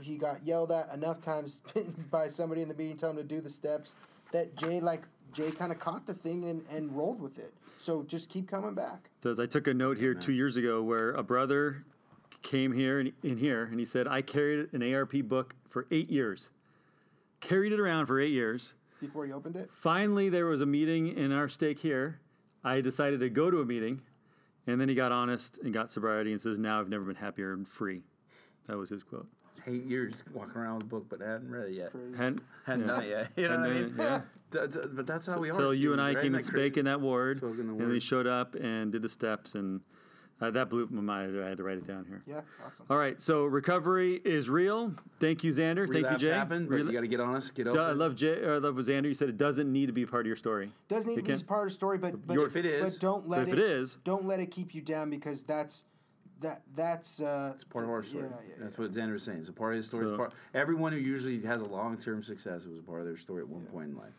he got yelled at enough times [laughs] by somebody in the meeting telling him to do the steps that Jay like Jay kind of caught the thing and, and rolled with it. So just keep coming back. Does I took a note here two years ago where a brother came here in, in here and he said I carried an ARP book for eight years, carried it around for eight years. Before he opened it, Finally, there was a meeting in our stake here. I decided to go to a meeting, and then he got honest and got sobriety and says, "Now I've never been happier and free." That was his quote. Eight years walking around with a book, but I hadn't read it yet. crazy. And Hadn't done it yet. You know what I mean? yeah. [laughs] Th- th- But that's how we are. until you and I Steve, came and spake in that word, Spoke in the and he showed up and did the steps, and uh, that blew my mind. I had to write it down here. yeah, awesome. All right, so recovery is real. Thank you, Xander. Thank you, Jay. happened, but you got to get honest, get Duh, over I love Jay. Or I love Xander. You said it doesn't need to be part of your story. Doesn't need to be part of the story, but but, Your- If it is. but don't let But if it, it is- don't let it keep you down because that's that that's uh, It's part of our story. Yeah, yeah, That's yeah. what Xander was saying. It's a part of his story. It's So- part, everyone who usually has a long term success, it was a part of their story at one point in life.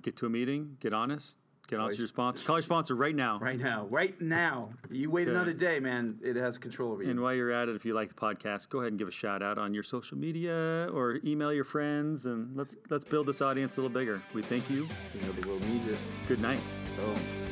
Get to a meeting. Get honest. Get honest with your- sponsor. Call your sponsor right now. Right now, right now, you wait another day, man. It has control over you. And while you're at it, if you like the podcast, go ahead and give a shout out on your social media or email your friends, and let's let's build this audience a little bigger. We thank you. you know the world needs it. Good night. Boom.